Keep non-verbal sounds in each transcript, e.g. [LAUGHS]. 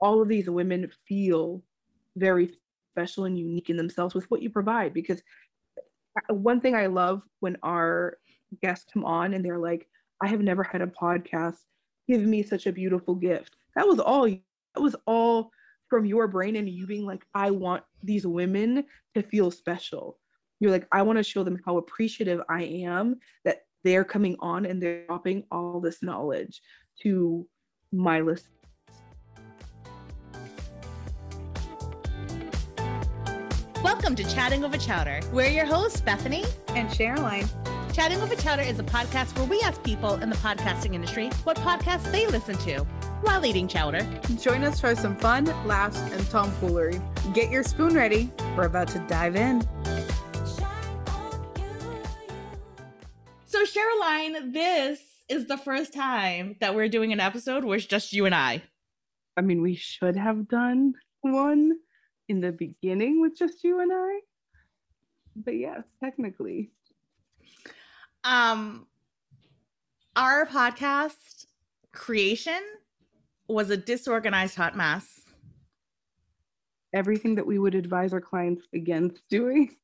all of these women feel very special and unique in themselves with what you provide because one thing I love when our guests come on and they're like, I have never had a podcast give me such a beautiful gift. That was all that was all from your brain and you being like, I want these women to feel special. You're like, I want to show them how appreciative I am that they're coming on and they're dropping all this knowledge to my listeners. Welcome to Chatting Over Chowder. We're your hosts, Bethany and Cheryline. Chatting Over Chowder is a podcast where we ask people in the podcasting industry what podcasts they listen to while eating chowder. Join us for some fun, laughs, and tomfoolery. Get your spoon ready. We're about to dive in. So, Cheryline, this is the first time that we're doing an episode where it's just you and I. I mean, we should have done one in the beginning with just you and I. But yes, technically. Um our podcast creation was a disorganized hot mess. Everything that we would advise our clients against doing,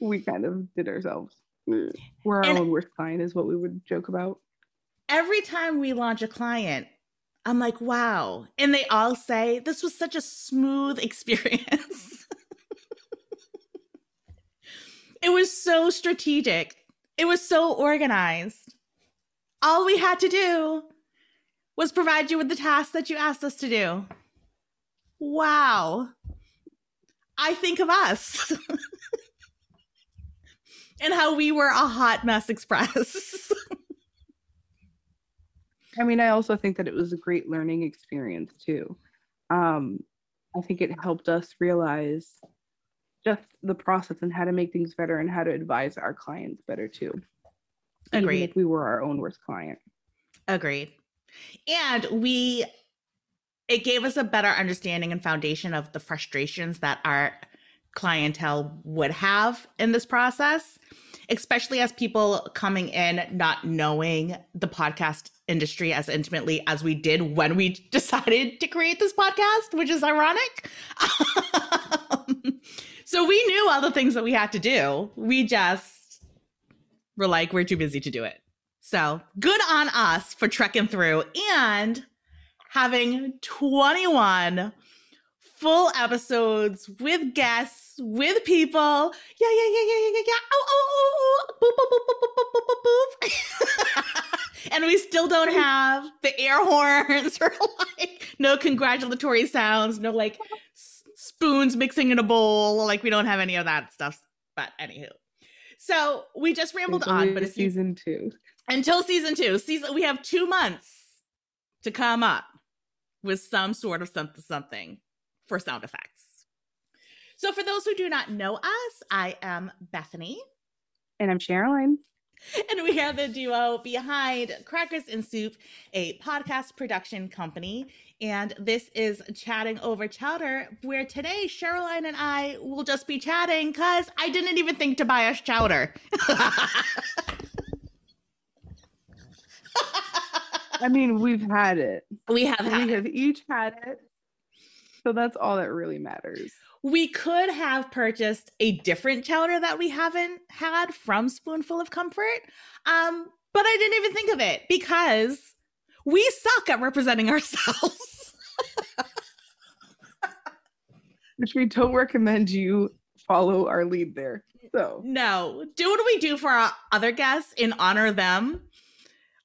we kind of did ourselves. We're our and own worst client, is what we would joke about. Every time we launch a client, I'm like, wow. And they all say, this was such a smooth [LAUGHS] experience. it was so strategic, it was so organized. All we had to do was provide you with the task that you asked us to do. Wow. I think of us [LAUGHS] and how we were a hot mess express. [LAUGHS] I mean, I also think that it was a great learning experience too. Um, I think it helped us realize just the process and how to make things better and how to advise our clients better too. Agreed. Even if we were our own worst client. Agreed. And we, it gave us a better understanding and foundation of the frustrations that our clientele would have in this process, especially as people coming in not knowing the podcast industry as intimately as we did when we [LAUGHS] decided to create this podcast, which is ironic. [LAUGHS] so we knew all the things that we had to do. We just were like, we're too busy to do it. So good on us for trekking through and having 21 full episodes with guests, with people. Yeah, yeah, yeah, yeah, yeah, yeah. Oh, oh, oh, oh, oh. Boop, boop, boop, boop, boop, boop, boop. [LAUGHS] and we still don't have the air horns [LAUGHS] or like no congratulatory sounds, no like s- spoons mixing in a bowl. Like we don't have any of that stuff. But anywho. So we just rambled on, but it's season two until season two. Season we have two months to come up with some sort of something something for sound effects. So for those who do not know us, I am Bethany. And I'm Cheryline. And we are the duo behind Crackers and Soup, a podcast production company. And this is Chatting Over Chowder, where today Cheryline and I will just be chatting because I didn't even think to buy us chowder. [LAUGHS] I mean, we've had it. We have we have each had it. So that's all that really matters. We could have purchased a different chowder that we haven't had from Spoonful of Comfort. Um, but I didn't even think of it because we suck at representing [LAUGHS] ourselves. Which we don't recommend you follow our lead there. So no, do what we do for our other guests and honor them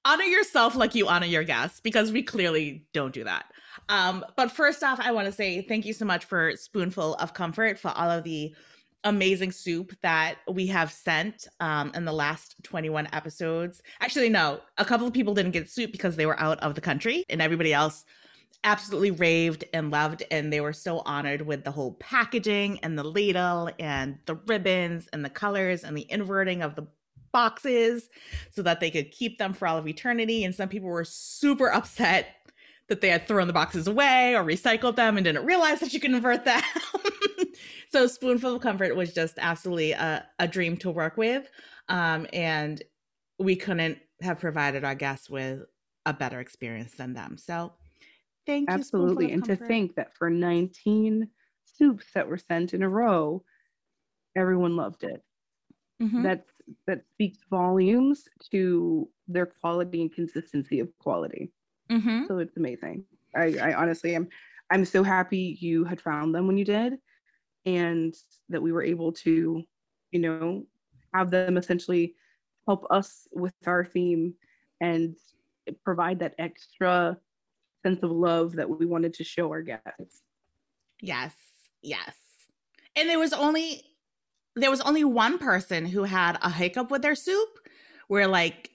honor yourself like you honor your guests because we clearly don't do that. Um, but first off, I want to say thank you so much for Spoonful of Comfort for all of the amazing soup that we have sent um, in the last 21 episodes. Actually, no, a couple of people didn't get soup because they were out of the country, and everybody else absolutely raved and loved and they were so honored with the whole packaging and the ladle and the ribbons and the colors and the inverting of the boxes so that they could keep them for all of eternity. And some people were super upset that they had thrown the boxes away or recycled them and didn't realize that you can invert them. [LAUGHS] so Spoonful of Comfort was just absolutely a, a dream to work with. Um, and we couldn't have provided our guests with a better experience than them. So Thank you. Absolutely. And to think that for 19 soups that were sent in a row, everyone loved it. Mm-hmm. That that speaks volumes to their quality and consistency of quality. Mm-hmm. So it's amazing. I, I honestly am I'm so happy you had found them when you did and that we were able to, you know, have them essentially help us with our theme and provide that extra sense of love that we wanted to show our guests. Yes. Yes. And there was only there was only one person who had a hiccup with their soup where like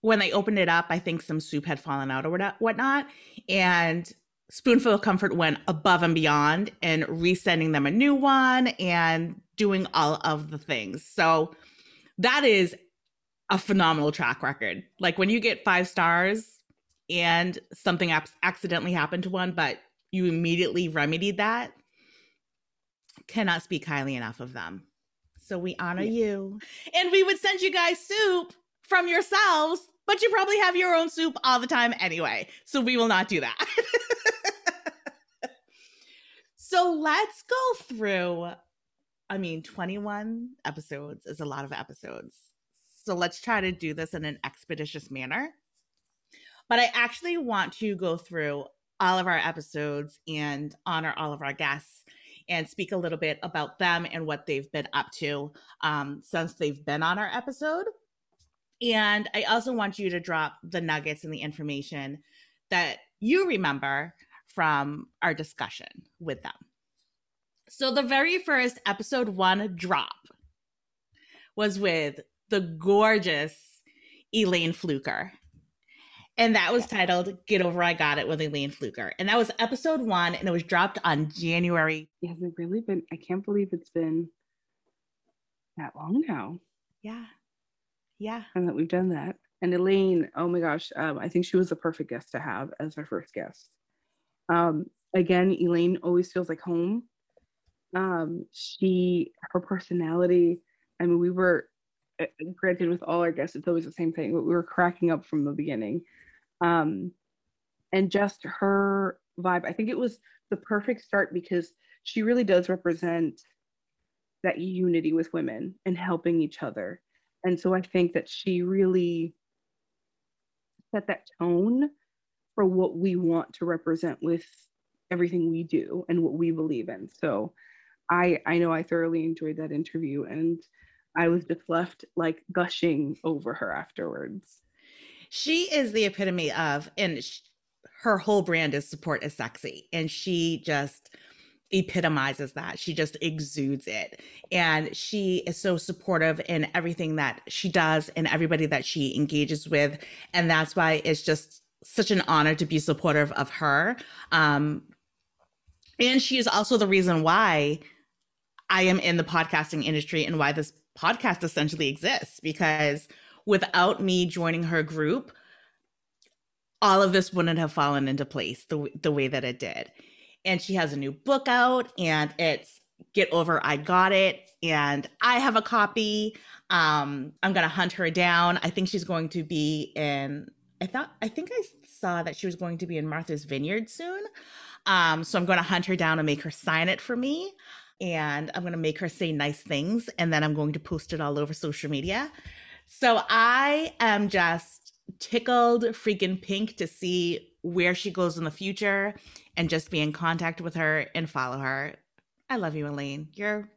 when they opened it up, I think some soup had fallen out or whatnot. And Spoonful of Comfort went above and beyond and resending them a new one and doing all of the things. So that is a phenomenal track record. Like when you get five stars and something accidentally happened to one, but you immediately remedied that, cannot speak highly enough of them. So we honor yeah. you. And we would send you guys soup from yourselves, but you probably have your own soup all the time anyway. So we will not do that. [LAUGHS] so let's go through. I mean, 21 episodes is a lot of episodes. So let's try to do this in an expeditious manner. But I actually want to go through all of our episodes and honor all of our guests and speak a little bit about them and what they've been up to um, since they've been on our episode. And I also want you to drop the nuggets and the information that you remember from our discussion with them. So, the very first episode one drop was with the gorgeous Elaine Fluker. And that was titled Get Over I Got It with Elaine Fluker. And that was episode one, and it was dropped on January. It hasn't really been, I can't believe it's been that long now. Yeah. Yeah. And that we've done that. And Elaine, oh my gosh, um, I think she was the perfect guest to have as our first guest. Um, again, Elaine always feels like home. Um, she, her personality, I mean, we were, uh, granted, with all our guests, it's always the same thing, but we were cracking up from the beginning um, and just her vibe. I think it was the perfect start because she really does represent that unity with women and helping each other. And so I think that she really set that tone for what we want to represent with everything we do and what we believe in. So I I know I thoroughly enjoyed that interview and I was just left like gushing over her afterwards. She is the epitome of, and her whole brand is support is sexy. And she just epitomizes that. She just exudes it. And she is so supportive in everything that she does and everybody that she engages with. And that's why it's just such an honor to be supportive of her. Um, and she is also the reason why I am in the podcasting industry and why this podcast essentially exists because without me joining her group, all of this wouldn't have fallen into place the, the way that it did. And she has a new book out, and it's Get Over I Got It. And I have a copy. Um, I'm gonna hunt her down. I think she's going to be in. I thought I think I saw that she was going to be in Martha's Vineyard soon. Um, so I'm to hunt her down and make her sign it for me. And I'm to make her say nice things. And then I'm going to post it all over social media. So I am just tickled freaking pink to see where she goes in the future and just be in contact with her and follow her. I love you, Elaine. You're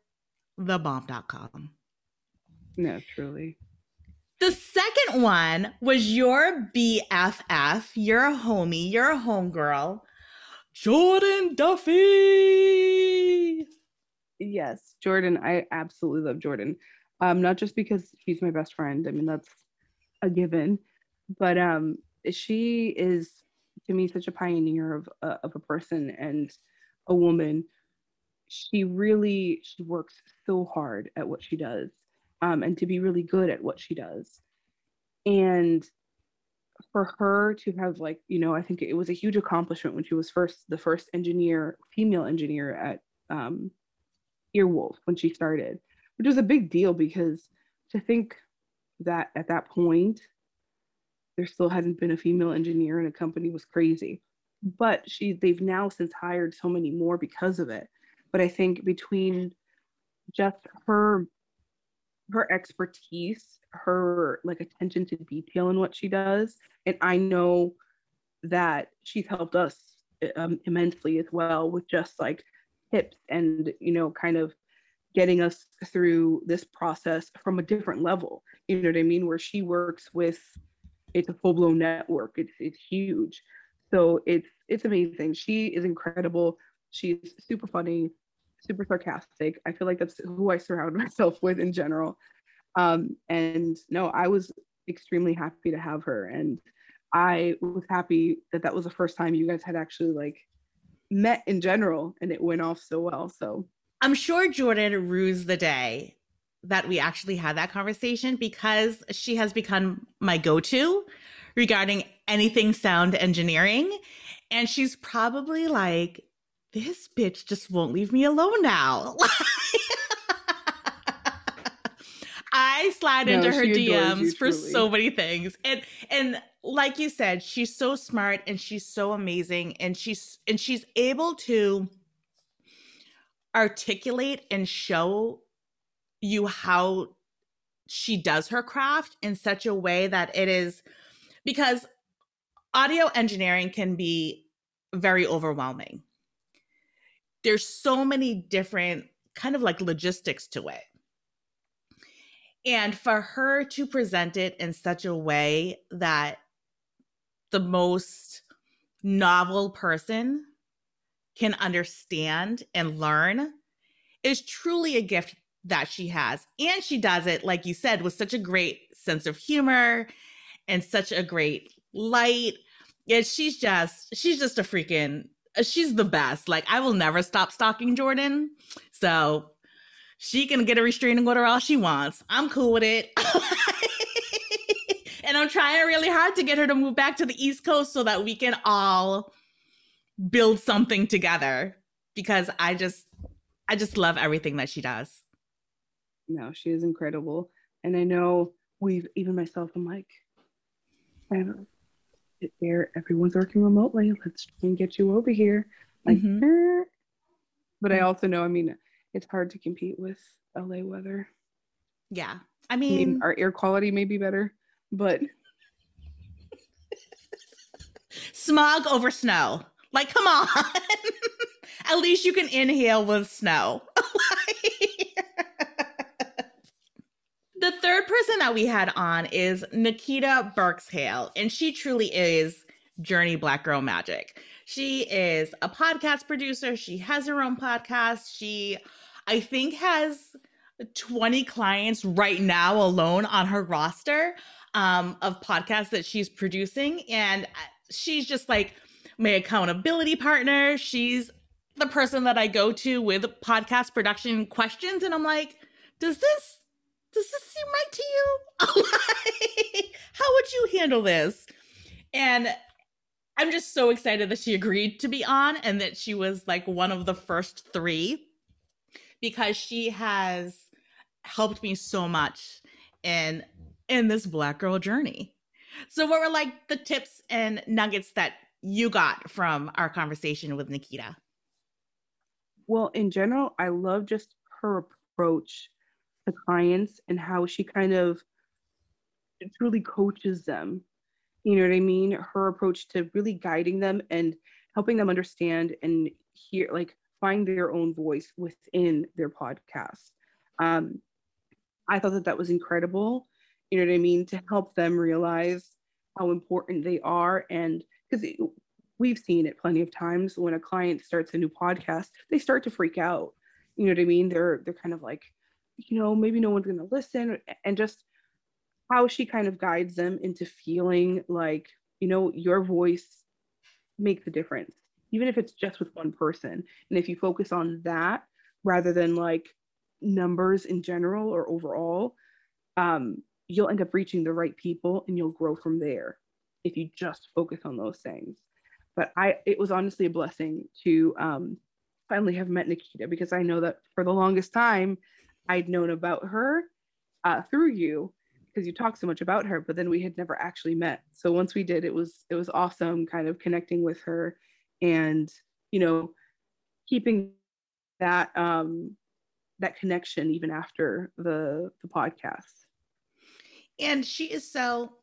the bomb.com. No, truly. The second one was your BFF, your homie, your homegirl, Jordan Duffy. Yes, Jordan. I absolutely love Jordan um, not just because she's my best friend. I mean, that's a given, but um, she is to me such a pioneer of uh, of a person and a woman. She really she works so hard at what she does, um, and to be really good at what she does, and for her to have like you know I think it was a huge accomplishment when she was first the first engineer female engineer at um, Earwolf when she started which was a big deal because to think that at that point there still hadn't been a female engineer in a company was crazy. but she they've now since hired so many more because of it. But I think between just her her expertise, her like attention to detail in what she does, and I know that she's helped us um, immensely as well with just like tips and you know kind of getting us through this process from a different level. You know what I mean? Where she works with it's a full-blown network. It's it's huge. So it's it's amazing. She is incredible. She's super funny, super sarcastic. I feel like that's who I surround [LAUGHS] myself with in general. Um, and no, I was extremely happy to have her, and I was happy that that was the first time you guys had actually like met in general, and it went off so well. So I'm sure Jordan rues the day that we actually had that conversation because she has become my go-to regarding anything sound engineering. And she's probably like, this bitch just won't leave me alone now. [LAUGHS] I slide no, into her DMs for so many things. And and like you said, she's so smart and she's so amazing and she's and she's able to articulate and show you how she does her craft in such a way that it is because audio engineering can be very overwhelming. There's so many different kind of like logistics to it. And for her to present it in such a way that the most novel person can understand and learn is truly a gift that she has. And she does it, like you said, with such a great sense of humor and such a great light. Yeah, she's just she's just a freaking she's the best. Like I will never stop stalking Jordan. So she can get a restraining order all she wants. I'm cool with it. [LAUGHS] and I'm trying really hard to get her to move back to the East Coast so that we can all build something together because I just I just love everything that she does. No, she is incredible. And I know we've even myself, I'm like, I don't there everyone's working remotely. Let's try and get you over here. Like mm-hmm. but I also know, I mean, it's hard to compete with LA weather. Yeah. I mean, I mean our air quality may be better, but [LAUGHS] smog over snow. Like, come on. [LAUGHS] At least you can inhale with snow. The third person that we had on is Nikita Burkshale, and she truly is Journey Black Girl Magic. She is a podcast producer. She has her own podcast. She, I think, has 20 clients right now alone on her roster um, of podcasts that she's producing. And she's just like my accountability partner. She's the person that I go to with podcast production questions. And I'm like, does this does this seem right to you? [LAUGHS] How would you handle this? And I'm just so excited that she agreed to be on and that she was like one of the first three because she has helped me so much in in this black girl journey. So what were like the tips and nuggets that you got from our conversation with Nikita? Well, in general, I love just her approach to clients and how she kind of truly coaches them. You know what I mean? Her approach to really guiding them and helping them understand and hear, like, find their own voice within their podcast. Um, I thought that that was incredible. You know what I mean? To help them realize how important they are and because we've seen it plenty of times when a client starts a new podcast, they start to freak out. You know what I mean? They're they're kind of like, you know, maybe no one's gonna listen, and just how she kind of guides them into feeling like, you know, your voice makes a difference, even if it's just with one person. And if you focus on that rather than like numbers in general or overall, um, you'll end up reaching the right people and you'll grow from there if you just focus on those things but I it was honestly a blessing to um, finally have met Nikita because I know that for the longest time I'd known about her uh, through you because you talk so much about her, but then we had never actually met. So once we did, it was it was awesome, kind of connecting with her and you know keeping that um that connection even after the the podcast. And she is so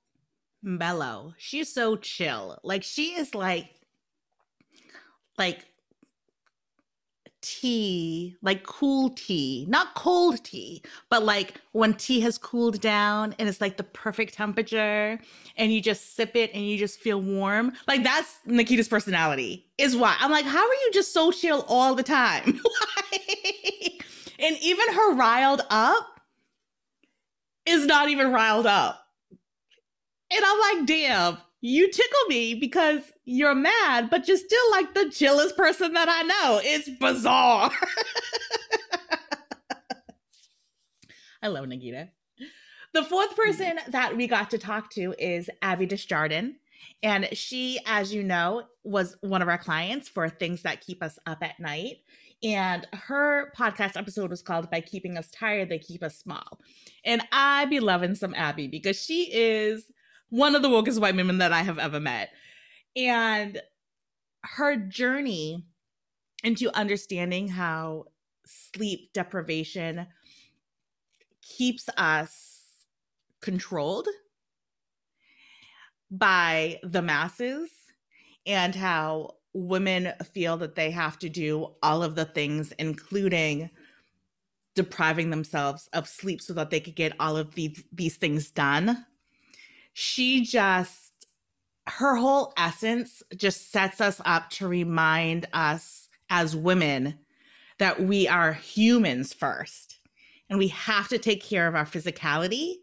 mellow. She's so chill. Like she is like like tea, like cool tea, not cold tea, but like when tea has cooled down and it's like the perfect temperature and you just sip it and you just feel warm. Like that's Nikita's personality, is why I'm like, how are you just so chill all the time? [LAUGHS] and even her riled up is not even riled up. And I'm like, damn, you tickle me because you're mad, but you're still like the chillest person that I know. It's bizarre. [LAUGHS] I love Nikita. The fourth mm-hmm. person that we got to talk to is Abby Desjardins. And she, as you know, was one of our clients for Things That Keep Us Up at Night. And her podcast episode was called By Keeping Us Tired, They Keep Us Small. And I be loving some Abby because she is one of the wokest white women that I have ever met. And her journey into understanding how sleep deprivation keeps us controlled by the masses and how women feel that they have to do all of the things, including depriving themselves of sleep so that they could get all of these, these things done she just her whole essence just sets us up to remind us as women that we are humans first and we have to take care of our physicality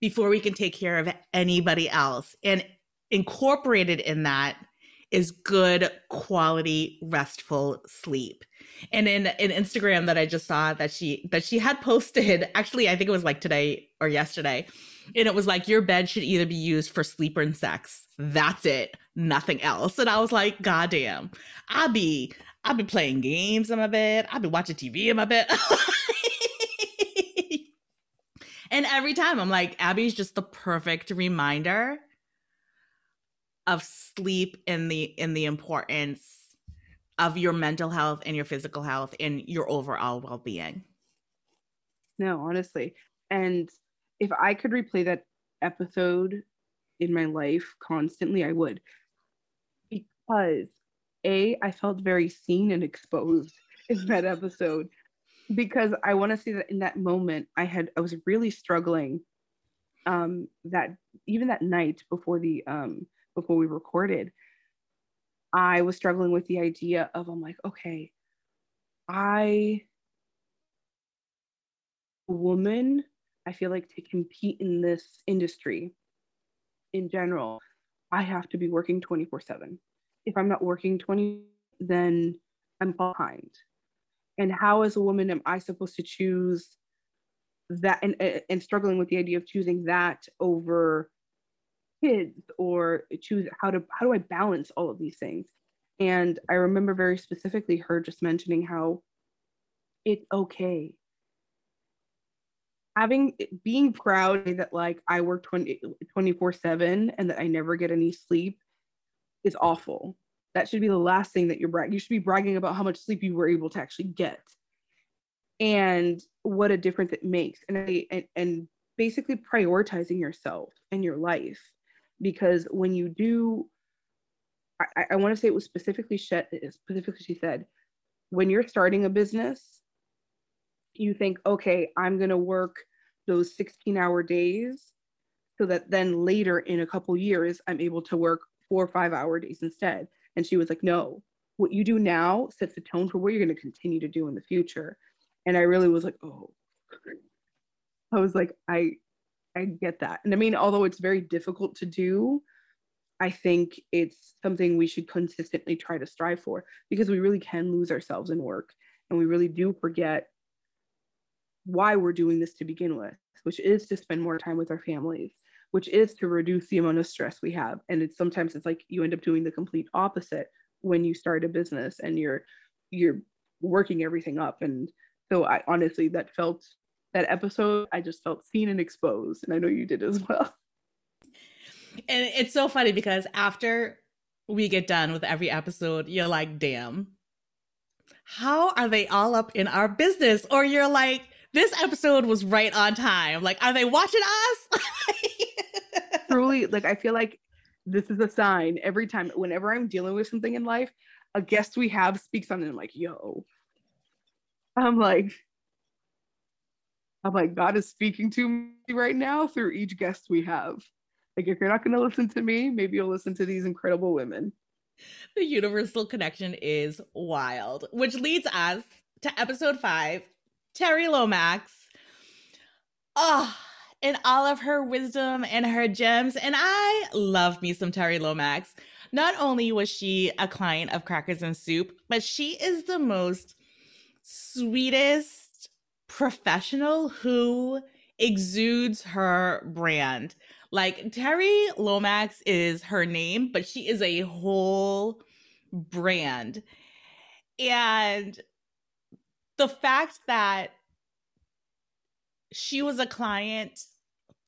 before we can take care of anybody else. And incorporated in that is good quality restful sleep. And in in instagram that i just saw that she that she had posted [LAUGHS] actually i think it was like today or yesterday and it was like your bed should either be used for sleep and sex. That's it, nothing else. And I was like, God damn, I be I be playing games in my bed. I be watching TV in my bed. [LAUGHS] and every time I'm like, Abby's just the perfect reminder of sleep and the in the importance of your mental health and your physical health and your overall well-being. No, honestly. And if I could replay that episode in my life constantly, I would. Because A, I felt very seen and exposed in that episode. Because I want to say that in that moment, I had I was really struggling. Um, that even that night before the um before we recorded, I was struggling with the idea of I'm like, okay, I woman I feel like to compete in this industry in general, I have to be working 24 7. If I'm not working 20, then I'm behind. And how, as a woman, am I supposed to choose that and, and struggling with the idea of choosing that over kids or choose how to how do I balance all of these things? And I remember very specifically her just mentioning how it's okay having being proud that like I work 20, 24 7 and that I never get any sleep is awful. That should be the last thing that you're bragging. You should be bragging about how much sleep you were able to actually get and what a difference it makes. And, and, and basically prioritizing yourself and your life. Because when you do, I, I want to say it was specifically, specifically she said, when you're starting a business, you think, okay, I'm going to work those 16 hour days so that then later in a couple years, I'm able to work four or five hour days instead. And she was like, no, what you do now sets the tone for what you're going to continue to do in the future. And I really was like, oh, I was like, I, I get that. And I mean, although it's very difficult to do, I think it's something we should consistently try to strive for because we really can lose ourselves in work and we really do forget why we're doing this to begin with, which is to spend more time with our families, which is to reduce the amount of stress we have. And it's sometimes it's like you end up doing the complete opposite when you start a business and you're you're working everything up. And so I honestly that felt that episode, I just felt seen and exposed. And I know you did as well. And it's so funny because after we get done with every episode, you're like, damn, how are they all up in our business? Or you're like, this episode was right on time. Like, are they watching us? [LAUGHS] Truly, like, I feel like this is a sign every time, whenever I'm dealing with something in life, a guest we have speaks on it. I'm like, yo. I'm like, I'm like, God is speaking to me right now through each guest we have. Like, if you're not going to listen to me, maybe you'll listen to these incredible women. The universal connection is wild, which leads us to episode five Terry Lomax. Oh, in all of her wisdom and her gems. And I love me some Terry Lomax. Not only was she a client of Crackers and Soup, but she is the most sweetest professional who exudes her brand. Like Terry Lomax is her name, but she is a whole brand. And the fact that she was a client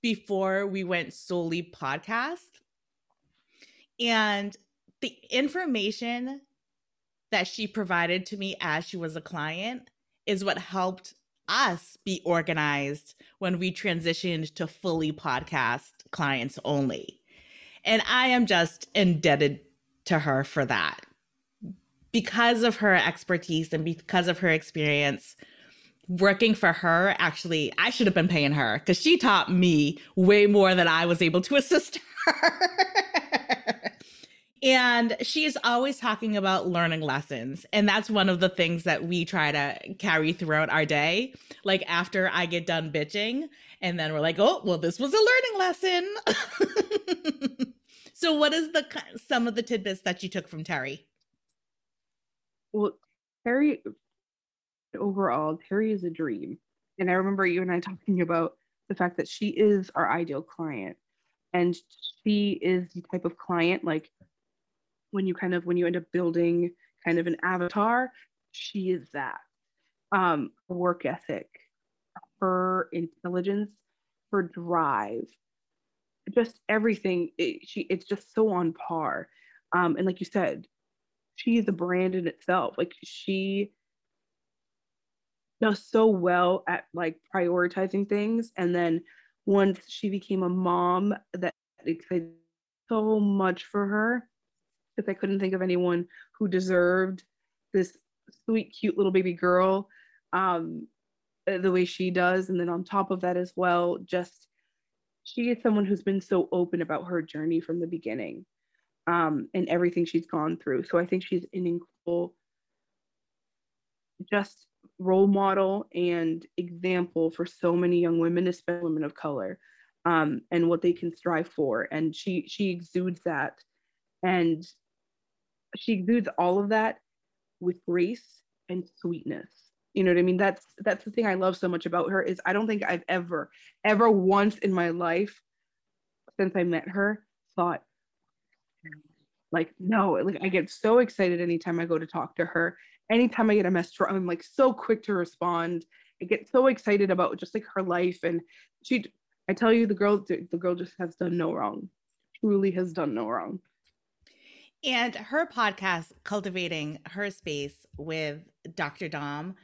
before we went solely podcast and the information that she provided to me as she was a client is what helped us be organized when we transitioned to fully podcast clients only. And I am just indebted to her for that. Because of her expertise and because of her experience, working for her, actually, I should have been paying her because she taught me way more than I was able to assist [LAUGHS] her. and she is always talking about learning lessons. And that's one of the things that we try to carry throughout our day. Like after I get done bitching, and then we're like, oh, well, this was a learning lesson. [LAUGHS] so, what is the some of the tidbits that you took from Terry? Well, Terry, overall, Terry is a dream. And I remember you and I talking about the fact that she is our ideal client. And she is the type of client like when you kind of when you end up building kind of an avatar, she is that. Um, work ethic, her intelligence, her drive, just everything. It, she it's just so on par. Um, and like you said, she is a brand in itself. Like she does so well at like prioritizing things. And then once she became a mom, that excited so much for her because I couldn't think of anyone who deserved this sweet, cute little baby girl um, the way she does. And then on top of that as well, just she is someone who's been so open about her journey from the beginning um, and everything she's gone through. So I think she's an incredible, just role model and example for so many young women, especially women of color, um, and what they can strive for. And she she exudes that, and she exudes all of that with grace and sweetness. You know what I mean? That's that's the thing I love so much about her is I don't think I've ever, ever once in my life since I met her thought like no, like I get so excited anytime I go to talk to her. Anytime I get a message, I'm like so quick to respond. I get so excited about just like her life and she I tell you the girl the girl just has done no wrong. Truly has done no wrong. And her podcast, Cultivating Her Space with Dr. Dom,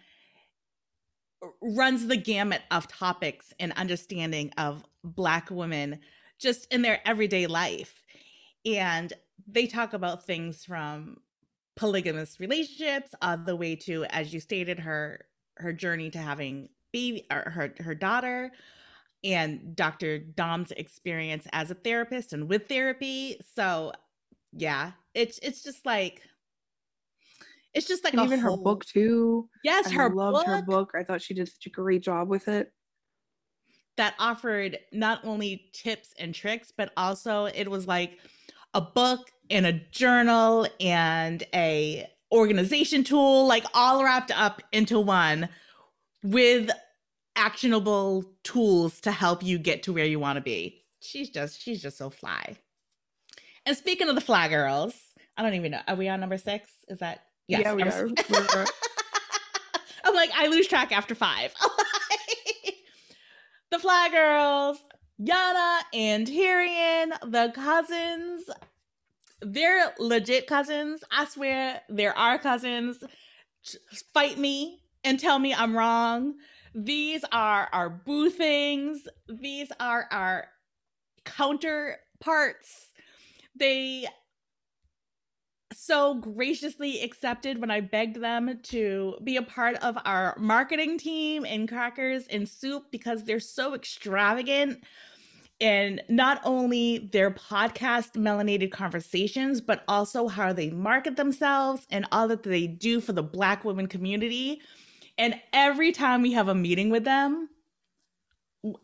runs the gamut of topics and understanding of Black women just in their everyday life. And they talk about things from polygamous relationships all the way to, as you stated, her her journey to having baby or her her daughter and Dr. Dom's experience as a therapist and with therapy. So yeah, it's it's just like it's just like even whole... her book too. Yes, I her loved book. her book. I thought she did such a great job with it. That offered not only tips and tricks, but also it was like a book and a journal and a organization tool, like all wrapped up into one with actionable tools to help you get to where you want to be. She's just she's just so fly. And speaking of the fly girls, I don't even know. Are we on number six? Is that yes, yeah? We are. [LAUGHS] I'm like I lose track after five. [LAUGHS] the fly girls, Yana and Taryn, the cousins. they're legit cousins. I swear they're our cousins. Fight me and tell me I'm wrong. These are our boo things. These are our counterparts. They so graciously accepted when I begged them to be a part of our marketing team in Crackers and Soup because they're so extravagant and not only their podcast melanated conversations but also how they market themselves and all that they do for the black women community. And every time we have a meeting with them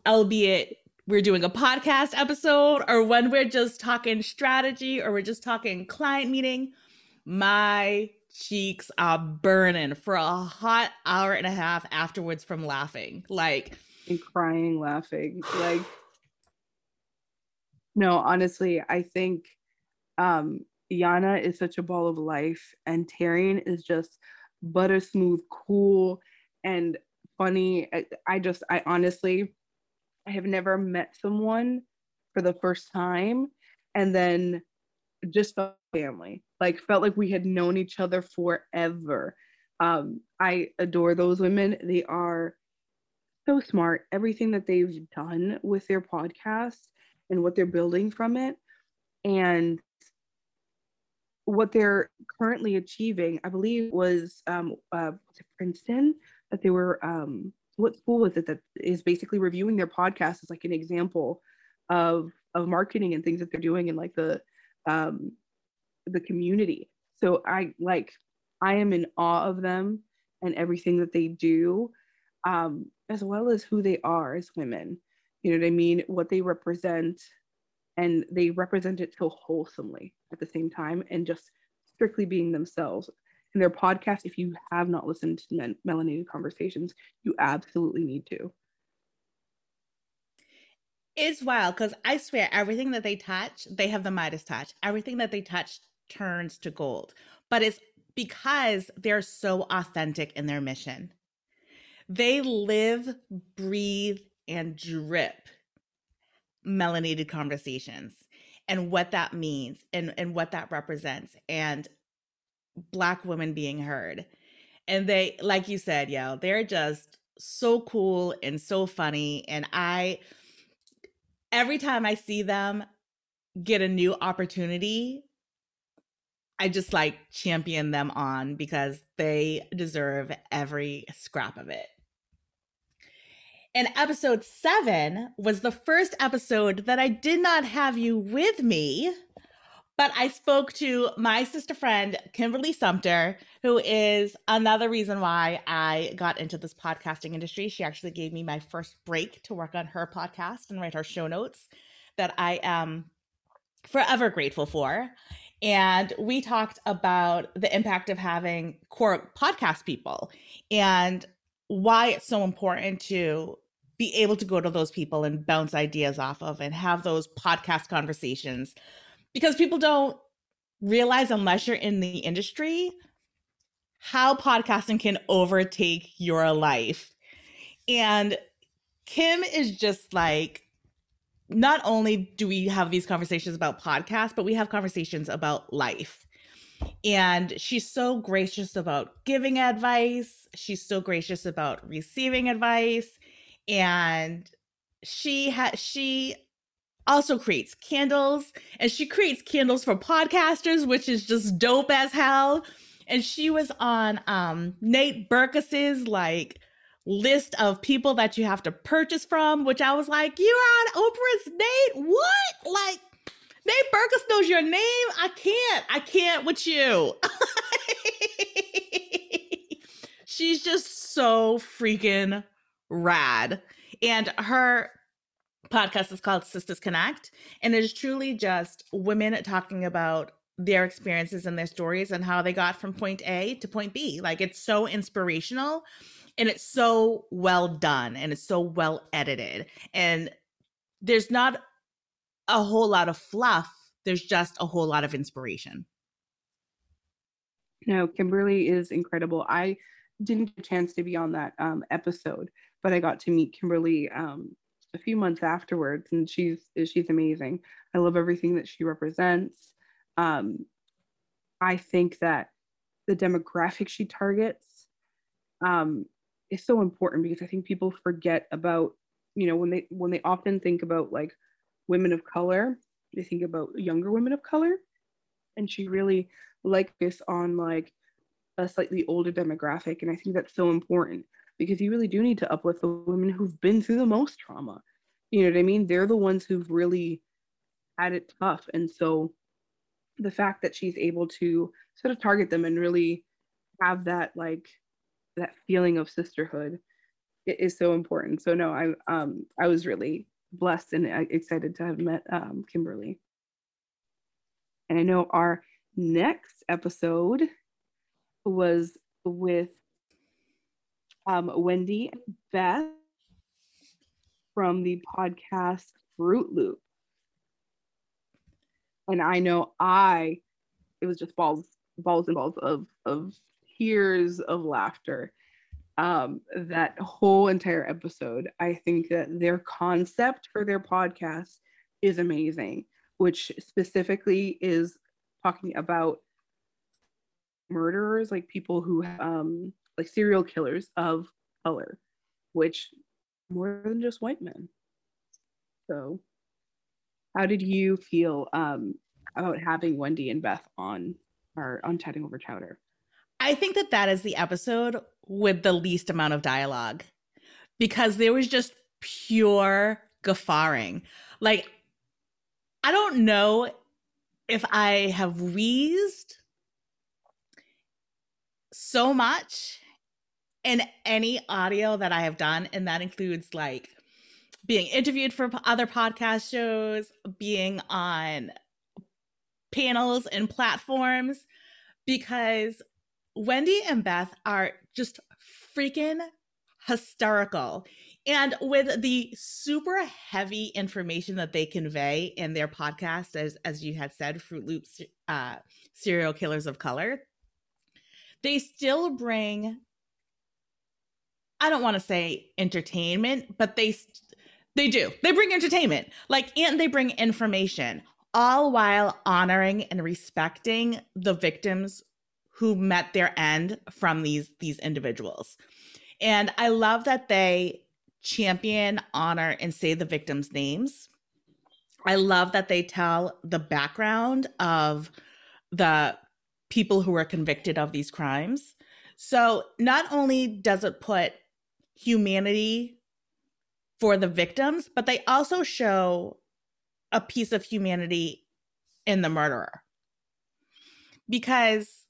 albeit we're doing a podcast episode or when we're just talking strategy or we're just talking client meeting my cheeks are burning for a hot hour and a half afterwards from laughing. Like and crying laughing. Like no, honestly, I think um, Yana is such a ball of life, and Taryn is just butter smooth, cool, and funny. I, just, I honestly, I have never met someone for the first time and then just felt family, like felt like we had known each other forever. Um, I adore those women. They are so smart. Everything that they've done with their podcast and what they're building from it. And what they're currently achieving i believe was um uh princeton that they were um what school was it that is basically reviewing their podcast as like an example of of marketing and things that they're doing in like the um the community. So i like i am in awe of them and everything that they do um as well as who they are as women you know what I mean, what they represent, and they represent it so wholesomely at the same time, and just strictly being themselves. In their podcast, if you have not listened to Men- Melanated Conversations, you absolutely need to. It's wild because I swear everything that they touch, they have the Midas touch. Everything that they touch turns to gold. But it's because they're so authentic in their mission. They live, breathe, and drip melanated conversations and what that means and, and what that represents and black women being heard. And they like you said yo they're just so cool and so funny. And i every time i see them get a new opportunity i just like champion them on because they deserve every scrap of it and episode seven was the first episode that I did not have you with me, but I spoke to my sister friend, Kimberly Sumter, who is another reason why I got into this podcasting industry. She actually gave me my first break to work on her podcast and write her show notes that I am forever grateful for. And we talked about the impact of having core podcast people and why it's so important to be able to go to those people and bounce ideas off of and have those podcast conversations. Because people don't realize unless you're in the industry how podcasting can overtake your life. And kim is just like not only do we have these conversations about podcasts but we have conversations about life. And she's so gracious about giving advice. She's so gracious about receiving advice and she has she also creates candles and she creates candles for podcasters which is just dope as hell. And she was on um Nate Berkus's like list of people that you have to purchase from which I was like you're on Oprah's Nate? What? Like Nate Berkus knows your name? I can't I can't with you. [LAUGHS] She's just so freaking rad. And her podcast is called Sisters Connect. And it is truly just women talking about their experiences and their stories and how they got from point A to point B. Like it's so inspirational and it's so well done and it's so well edited. And there's not a whole lot of fluff, there's just a whole lot of inspiration. No, Kimberly is incredible. I didn't get a chance to be on that um, episode, but I got to meet Kimberly um, a few months afterwards, and she's she's amazing. I love everything that she represents. Um, I think that the demographic she targets um, is so important because I think people forget about, you know, when they when they often think about like women of color, they think about younger women of color, and she really like this on like a slightly older demographic, and I think that's so important because you really do need to uplift the women who've been through the most trauma. You know what I mean? They're the ones who've really had it tough, and so the fact that she's able to sort of target them and really have that like that feeling of sisterhood it is so important so no i um i was really blessed and excited to have met um, kimberly and i know our next episode was with um, wendy and beth from the podcast fruit loop and i know i it was just balls balls and balls of of tears of laughter um, that whole entire episode. I think that their concept for their podcast is amazing, which specifically is talking about murderers, like people who, um, like serial killers of color, which more than just white men. So, how did you feel um, about having Wendy and Beth on our on chatting over chowder? I think that that is the episode with the least amount of dialogue because there was just pure guffawing. Like, I don't know if I have wheezed so much in any audio that I have done, and that includes like being interviewed for other podcast shows, being on panels and platforms, because Wendy and Beth are just freaking hysterical. And with the super heavy information that they convey in their podcast, as as you had said, Fruit Loops, uh, serial killers of color, they still bring. I don't want to say entertainment, but they they do. They bring entertainment, like and they bring information, all while honoring and respecting the victims who met their end from these these individuals. And I love that they champion, honor, and say the victims' names. I love that they tell the background of the people who were convicted of these crimes. So not only does it put humanity for the victims, but they also show a piece of humanity in the murderer. Because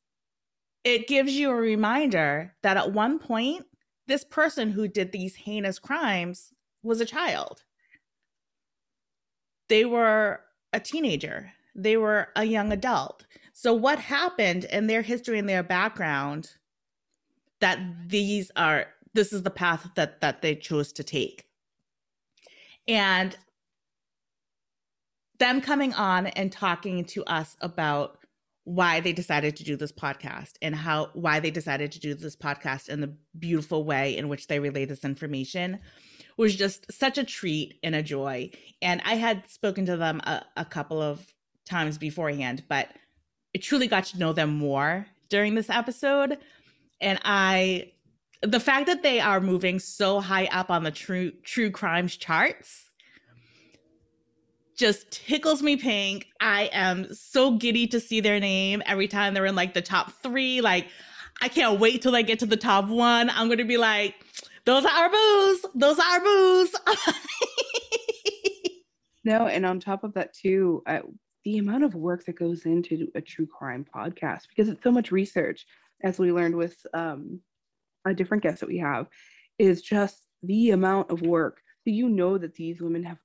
it gives you a reminder that at one point, this person who did these heinous crimes was a child. They were a teenager, they were a young adult. So, what happened in their history and their background that these are, this is the path that, that they chose to take? And them coming on and talking to us about why they decided to do this podcast and how why they decided to do this podcast and the beautiful way in which they relay this information was just such a treat and a joy. And I had spoken to them a, a couple of times beforehand, but I truly got to know them more during this episode. And I the fact that they are moving so high up on the true true crimes charts just tickles me pink. I am so giddy to see their name every time they're in like the top three. Like, I can't wait till I get to the top one. I'm to be like, those are our boos. Those are our boos. [LAUGHS] no, and on top of that, too, uh, the amount of work that goes into a true crime podcast because it's so much research, as we learned with um, a different guest that we have, is just the amount of work. So you know that these women have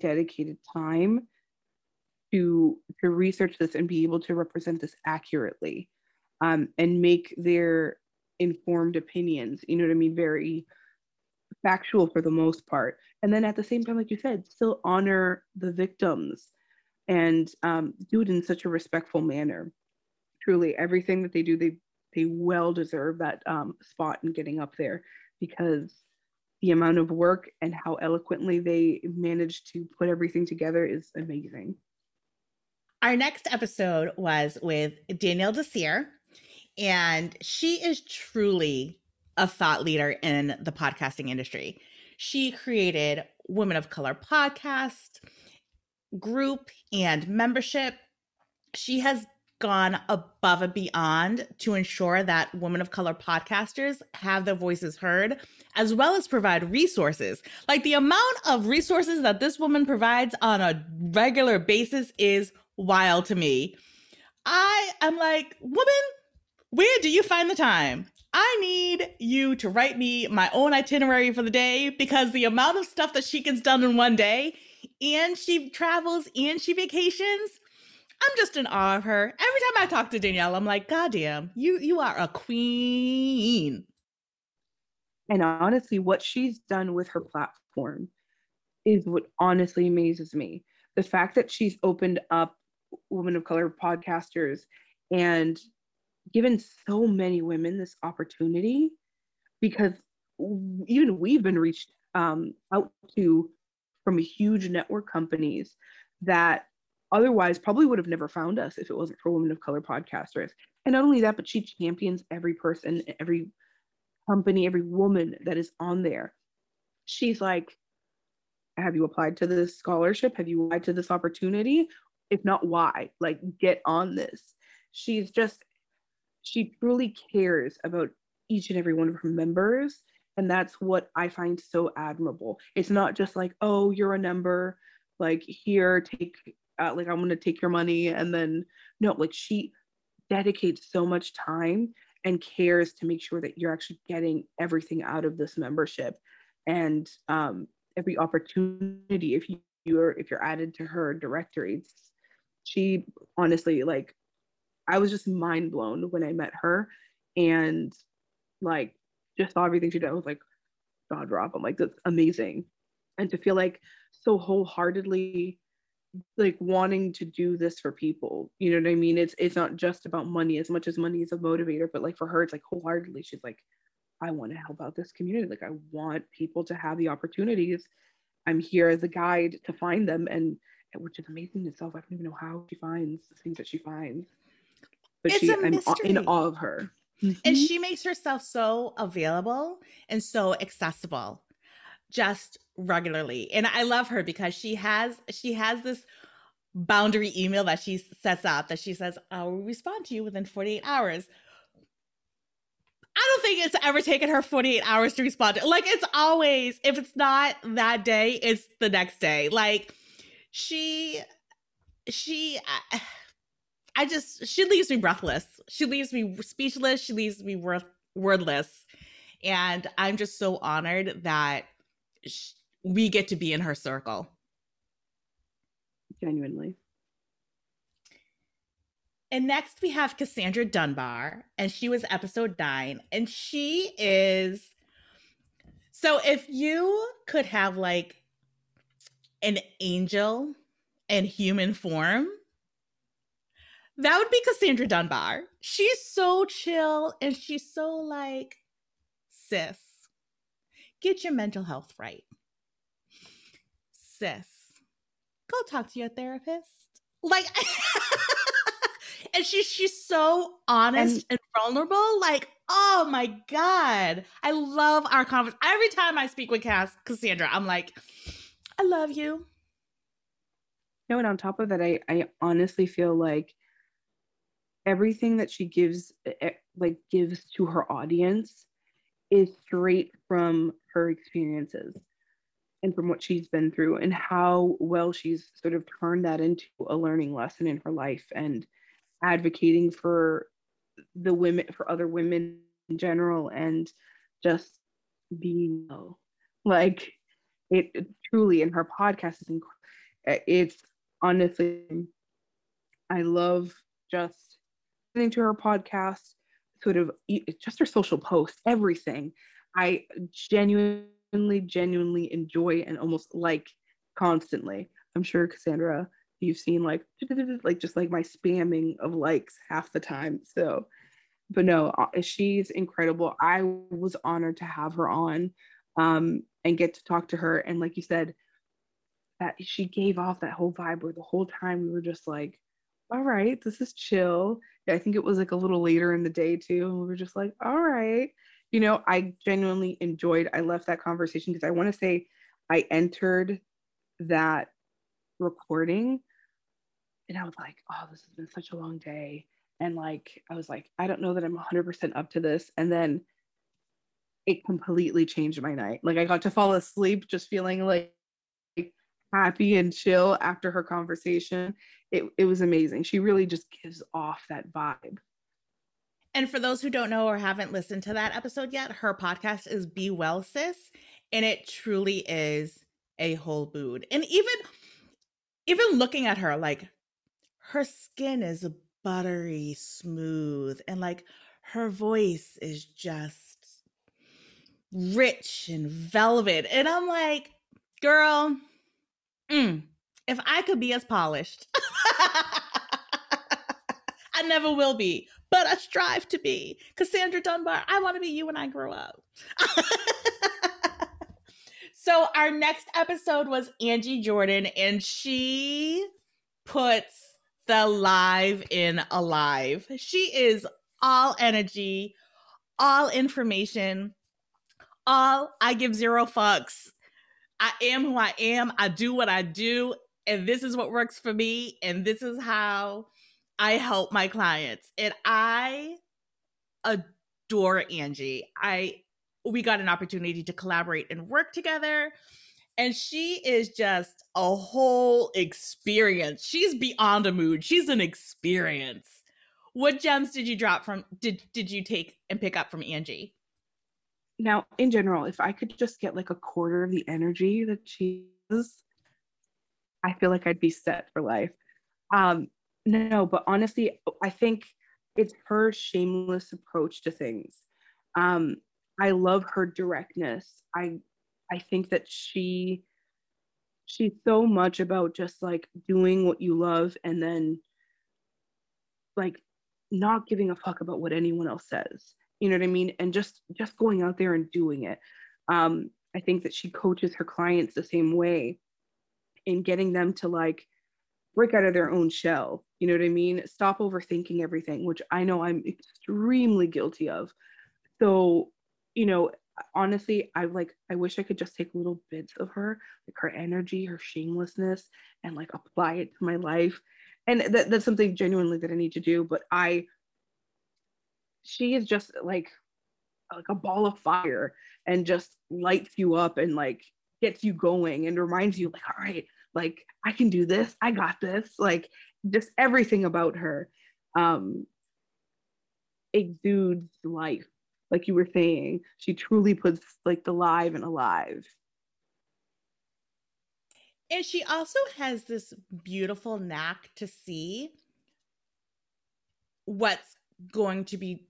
dedicated time to to research this and be able to represent this accurately um, and make their informed opinions you know what i mean very factual for the most part and then at the same time like you said still honor the victims and um, do it in such a respectful manner truly everything that they do they they well deserve that um, spot in getting up there because the amount of work and how eloquently they managed to put everything together is amazing. Our next episode was with Danielle Desir, and she is truly a thought leader in the podcasting industry. She created Women of Color podcast group and membership. She has gone above and beyond to ensure that women of color podcasters have their voices heard, as well as provide resources. Like the amount of resources that this woman provides on a regular basis is wild to me. I am like, woman, where do you find the time? I need you to write me my own itinerary for the day because the amount of stuff that she gets done in one day and she travels and she vacations I'm just in awe of her. Every time I talk to Danielle, I'm like, God damn, you you are a queen. And honestly, what she's done with her platform is what honestly amazes me. The fact that she's opened up women of color podcasters and given so many women this opportunity because even we've been reached um, out to from huge network companies that otherwise probably would have never found us if it wasn't for women of color podcasters. And not only that, but she champions every person, every company, every woman that is on there. She's like, have you applied to this scholarship? Have you applied to this opportunity? If not, why? Like, get on this. She's just, she truly cares about each and every one of her members. And that's what I find so admirable. It's not just like, oh, you're a number, like, here, take uh, like i'm going to take your money and then no like she dedicates so much time and cares to make sure that you're actually getting everything out of this membership. And um, every opportunity if you you're if you're added to her directory she honestly like i was just mind blown when i met her. And like just saw everything she did i was like god drop i'm like that's amazing. And to feel like so wholeheartedly like wanting to do this for people you know what i mean it's it's not just about money as much as money is a motivator but like for her it's like wholeheartedly she's like i want to help out this community like i want people to have the opportunities i'm here as a guide to find them and which is amazing in itself i don't even know how she finds the things that she finds but it's she a i'm mystery. in awe of her And Mhm. she makes herself so available and so accessible just regularly. And I love her because she has she has this boundary email that she sets up that she says, I will respond to you within 48 hours. I don't think it's ever taken her 48 hours to respond to. Like it's always, if it's not that day, it's the next day. Like she she I, I just she leaves me breathless. She leaves me speechless. She leaves me word, wordless. And I'm just so honored that sh- we get to be in her circle. genuinely And next we have Cassandra Dunbar, and she was episode nine, and she is. So if you could have like an angel in human form, that would be Cassandra Dunbar. She's so chill and she's so like, sis, get your mental health right. Sis, go talk to your therapist. Like, [LAUGHS] and she's she's so honest and, vulnerable. Like, oh my god, I love our conference. Every time I speak with Cass Cassandra, I'm like, I love you. No, and on top of that, I, I honestly feel like everything that she gives eh, like gives to her audience is straight from her experiences and from what she's been through and how well she's sort of turned that into a learning lesson in her life and advocating for the women for other women in general and just being like it, truly in her podcast is inc- it's honestly i love just listening to her podcast sort of just her social posts everything i genuinely genuinely enjoy and almost like constantly. I'm sure cassandra you've seen like [LAUGHS] like just like my spamming of likes half the time so. But no uh, she's incredible. I was honored to have her on um and get to talk to her and like you said that she gave off that whole vibe where the whole time we were just like all right, this is chill. I think it was like a little later in the day too. And we were just like, all right. You know, I genuinely enjoyed, I left that conversation because I want to say I entered that recording and I was like, oh, this has been such a long day. And like, I was like, I don't know that I'm 100% up to this. And then it completely changed my night. Like, I got to fall asleep just feeling like happy and chill after her conversation. It, it was amazing. She really just gives off that vibe. And for those who don't know or haven't listened to that episode yet, her podcast is Be Well Sis, and it truly is a whole mood. And even even looking at her, like her skin is buttery smooth, and like her voice is just rich and velvet. And I'm like, girl, Mm, if I could be as polished, [LAUGHS] I never will be, but I strive to be. Cassandra Dunbar, I want to be you when I grow up. [LAUGHS] so, our next episode was Angie Jordan, and she puts the live in alive. She is all energy, all information, all I give zero fucks I am who I am. I do what I do. And this is what works for me. And this is how I help my clients. And I adore Angie. I we got an opportunity to collaborate and work together. And she is just a whole experience. She's beyond a mood. She's an experience. What gems did you drop from did did you take and pick up from Angie? Now in general if i could just get like a quarter of the energy that she is i feel like i'd be set for life. Um no but honestly i think it's her shameless approach to things. Um i love her directness. I i think that she she's so much about just like doing what you love and then like not giving a fuck about what anyone else says you know what i mean? And just just going out there and doing it. Um i think that she coaches her clients the same way in getting them to like break out of their own shell. You know what i mean? Stop overthinking everything which i know i'm extremely guilty of. So you know honestly i like i wish i could just take little bits of her like her energy her shamelessness and like apply it to my life. And that, that's something genuinely that i need to do but i she is just like like a ball of fire and just lights you up and like gets you going and reminds you like all right like i can do this. I got this. Like just everything about her um exudes life like you were saying. She truly puts like the live and alive. And she also has this beautiful knack to see what's going to be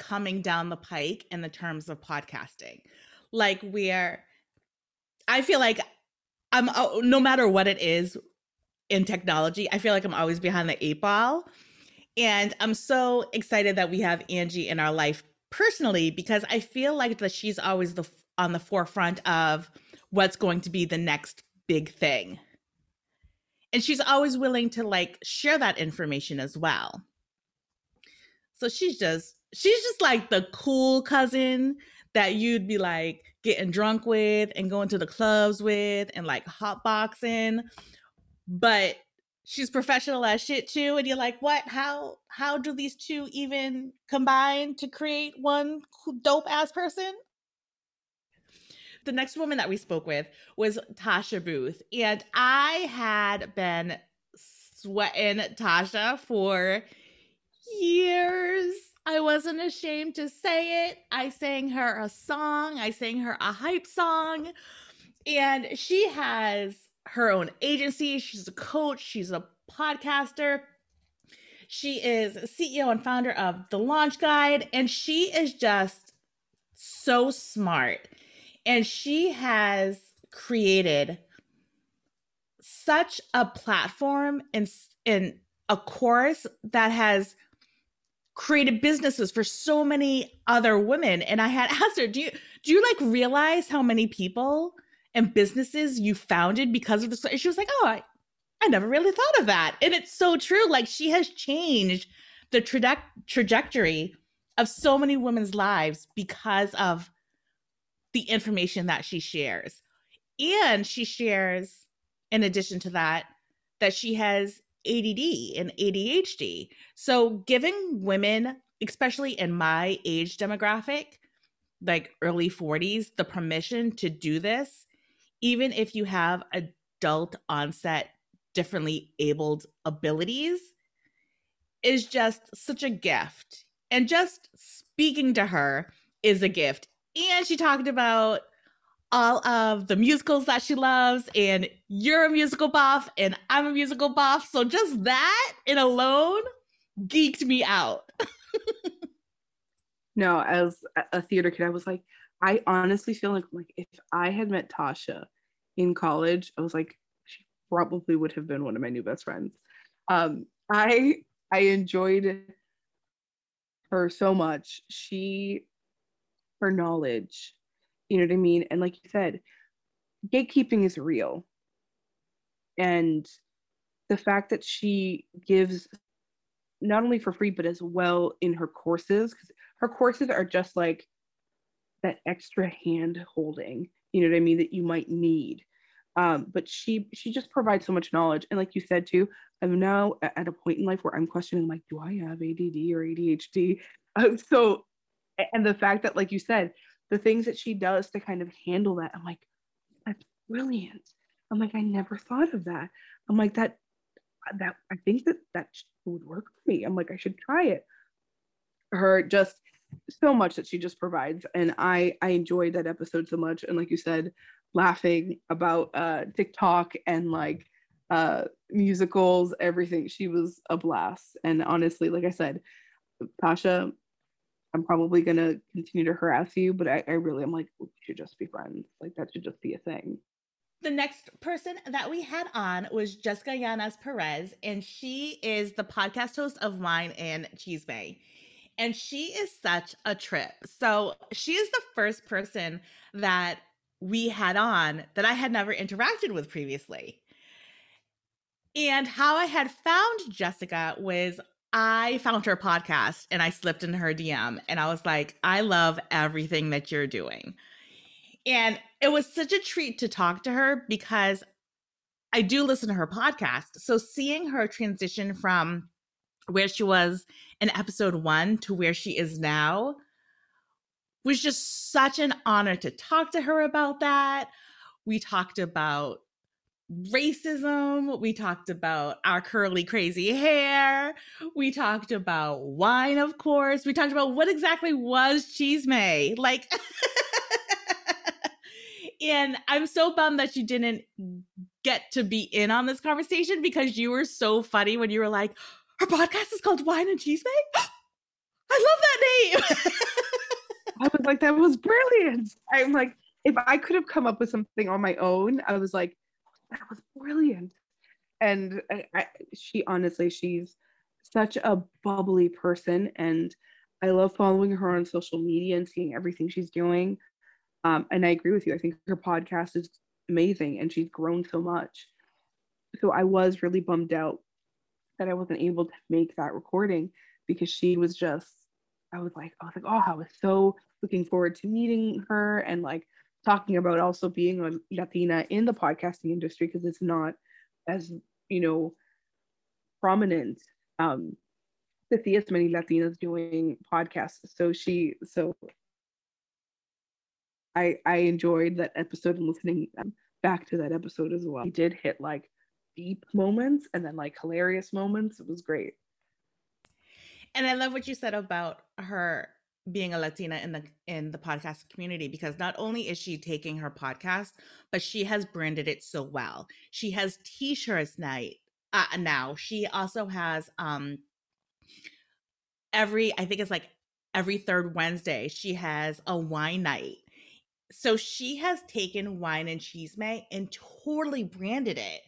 coming down the pike in the terms of podcasting. Like we are, I feel like I'm oh, no matter what it is in technology, I feel like I'm always behind the eight ball. And I'm so excited that we have Angie in our life personally because I feel like that she's always the on the forefront of what's going to be the next big thing. And she's always willing to like share that information as well. So she's just she's just like the cool cousin that you'd be like getting drunk with and going to the clubs with and like hotboxing. But she's professional as shit too. And you're like, what? How how do these two even combine to create one dope ass person? The next woman that we spoke with was Tasha Booth. And I had been sweating Tasha for years I wasn't ashamed to say it. I sang her a song, I sang her a hype song. And she has her own agency. She's a coach, she's a podcaster. She is CEO and founder of The Launch Guide, and she is just so smart. And she has created such a platform and, and a course that has created businesses for so many other women and i had [LAUGHS] asked her do you do you like realize how many people and businesses you founded because of this And she was like oh I, I never really thought of that. And it's so true. Like she has changed the traje- trajectory of so many women's lives because of the information that she shares. And she shares, in addition to that, that she has ADD and ADHD. So giving women, especially in my age demographic, like early 40s, the permission to do this, even if you have adult onset differently abled abilities is just such a gift. And just speaking to her is a gift. And she talked about all of the musicals that she loves, and you're a musical buff, and I'm a musical buff. So just that in alone geeked me out. [LAUGHS] no, as a theater kid, I was like, I honestly feel like like if I had met Tasha in college, I was like, she probably would have been one of my new best friends. Um, I I enjoyed her so much. She her knowledge, you know what I mean? And like you said, gatekeeping is real. And the fact that she gives not only for free but as well in her courses because her courses are just like that extra hand holding you know what i mean that you might need um, but she she just provides so much knowledge and like you said too i'm now at a point in life where i'm questioning like do i have add or adhd uh, [LAUGHS] so and the fact that like you said the things that she does to kind of handle that i'm like that's brilliant i'm like i never thought of that i'm like that that i think that that would work for me i'm like i should try it her just so much that she just provides and i i enjoyed that episode so much and like you said laughing about uh, TikTok and like uh, musicals, everything. She was a blast. And honestly, like I said, Tasha, I'm probably gonna continue to harass you, but I, I really am like, we should just be friends. Like that should just be a thing. The next person that we had on was Jessica Yanez Perez, and she is the podcast host of Wine and Bay, And she is such a trip. So she is the first person that we had on that I had never interacted with previously. And how I had found Jessica was I found her podcast and I slipped into her DM and I was like, I love everything that you're doing. And it was such a treat to talk to her because I do listen to her podcast. So seeing her transition from where she was in episode one to where she is now was just such an honor to talk to her about that. We talked about racism. We talked about our curly, crazy hair. We talked about wine, of course. We talked about what exactly was Chisme. Like, [LAUGHS] and I'm so bummed that you didn't get to be in on this conversation because you were so funny when you were like, her podcast is called Wine and Chisme. [GASPS] I love that name. I was like, that was brilliant. I'm like, if I could have come up with something on my own, I was like, that was brilliant. And I, I, she honestly, she's such a bubbly person, and I love following her on social media and seeing everything she's doing. Um, and I agree with you. I think her podcast is amazing, and she's grown so much. So I was really bummed out that I wasn't able to make that recording because she was just I was like, I was like, oh, I was so looking forward to meeting her and like talking about also being a Latina in the podcasting industry because it's not as you know prominent. Um, to see as many Latinas doing podcasts, so she so I I enjoyed that episode and listening back to that episode as well. He did hit like deep moments and then like hilarious moments. It was great. And I love what you said about her being a Latina in the in the podcast community because not only is she taking her podcast, but she has branded it so well. She has t-shirts night uh, now. She also has um every I think it's like every third Wednesday she has a wine night. So she has taken wine and chisme and totally branded it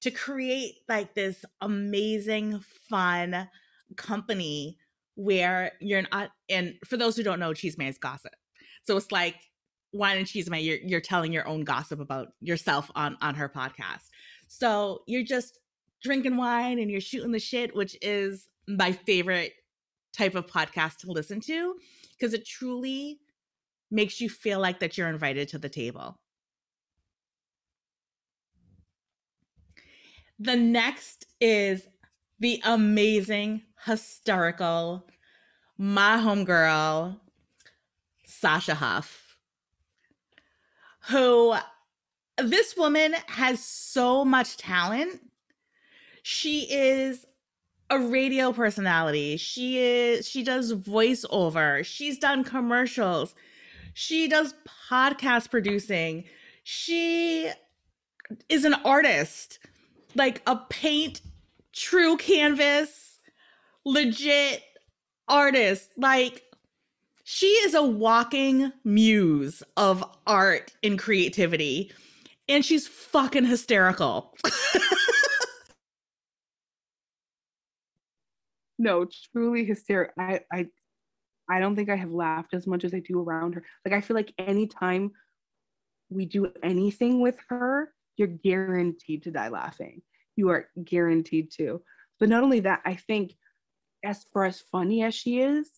to create like this amazing fun company where you're not and for those who don't know chisme is gossip so it's like wine and chisme you're, you're telling your own gossip about yourself on on her podcast so you're just drinking wine and you're shooting the shit, which is my favorite type of podcast to listen to because it truly makes you feel like that you're invited to the table. The next is the amazing, hysterical, my homegirl, Sasha Huff, who this woman has so much talent. She is a radio personality. She is she does voiceover. She's done commercials. She does podcast producing. She is an artist. Like a paint true canvas legit artist. Like she is a walking muse of art and creativity and she's fucking hysterical. [LAUGHS] no, truly hysterical. I, I, I don't think I have laughed as much as I do around her. Like I feel like anytime we do anything with her, you're guaranteed to die laughing. You are guaranteed to. But not only that, I think as far as funny as she is,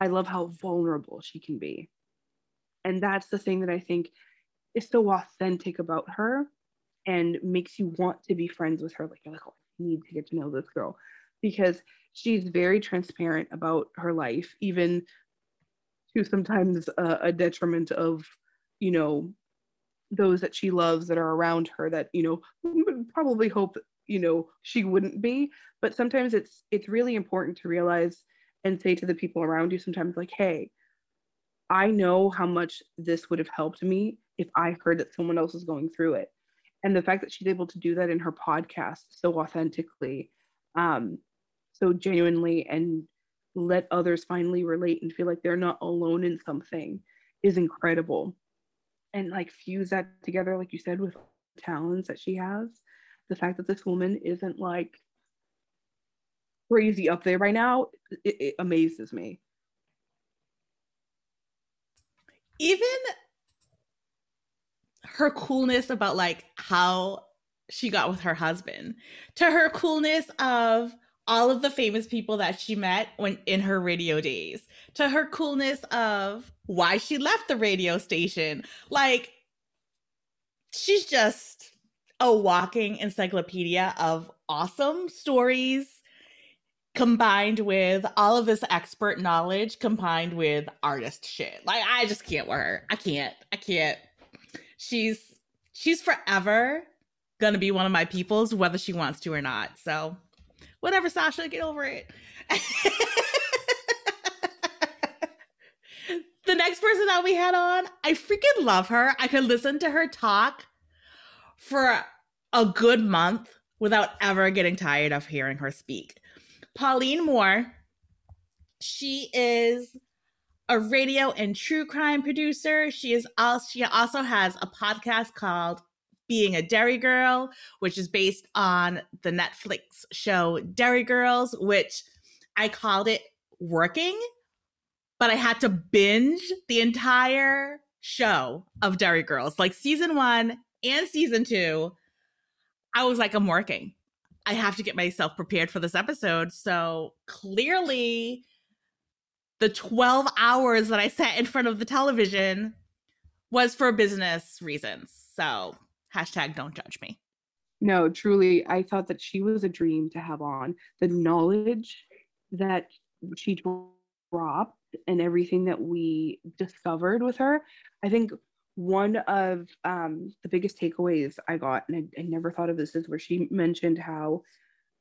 I love how vulnerable she can be. And that's the thing that I think is so authentic about her and makes you want to be friends with her. Like, you're like, oh, I need to get to know this girl because she's very transparent about her life, even to sometimes a detriment of, you know, those that she loves that are around her that, you know, probably hope, you know, she wouldn't be. But sometimes it's it's really important to realize and say to the people around you sometimes like, hey, I know how much this would have helped me if I heard that someone else is going through it. And the fact that she's able to do that in her podcast so authentically, um, so genuinely, and let others finally relate and feel like they're not alone in something is incredible. And like fuse that together, like you said, with talents that she has. The fact that this woman isn't like crazy up there right now, it, it amazes me. Even her coolness about like how she got with her husband. To her coolness of all of the famous people that she met when in her radio days. To her coolness of why she left the radio station. Like she's just a walking encyclopedia of awesome stories combined with all of this expert knowledge combined with artist shit like i just can't with her i can't i can't she's she's forever gonna be one of my peoples, whether she wants to or not. So whatever, Sasha, get over it. [LAUGHS] the next person that we had on, I freaking love her. I could listen to her talk for a good month without ever getting tired of hearing her speak. Pauline Moore, she is a radio and true crime producer. She is also she also has a podcast called Being a Derry Girl, which is based on the Netflix show Derry Girls, which I called it working, but I had to binge the entire show of Derry Girls, like season 1 and season 2. I was like I'm working. I have to get myself prepared for this episode. So clearly the 12 hours that I sat in front of the television was for business reasons. So hashtag don't judge me. No, truly, I thought that she was a dream to have on. The knowledge that she dropped and everything that we discovered with her. I think one of um, the biggest takeaways I got, and I, I, never thought of this, is where she mentioned how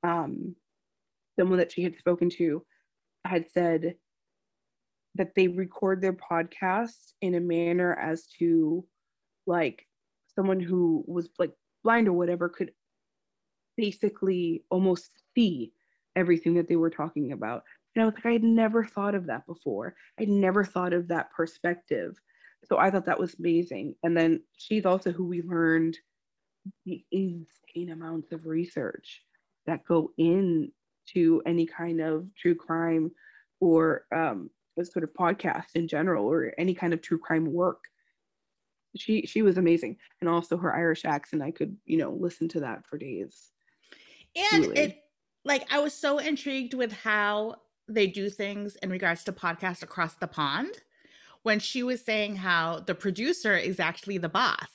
um, someone that she had spoken to had said that they record their podcasts in a manner as to like someone who was like blind or whatever could basically almost see everything that they were talking about. And I was like, I had never thought of that before. I'd never thought of that perspective. So I thought that was amazing. And then she's also who we learned the insane amounts of research that go into any kind of true crime or um, a sort of podcast in general or any kind of true crime work. She she was amazing, and also her Irish accent. I could you know listen to that for days. And Truly. it like I was so intrigued with how they do things in regards to podcasts across the pond when she was saying how the producer is actually the boss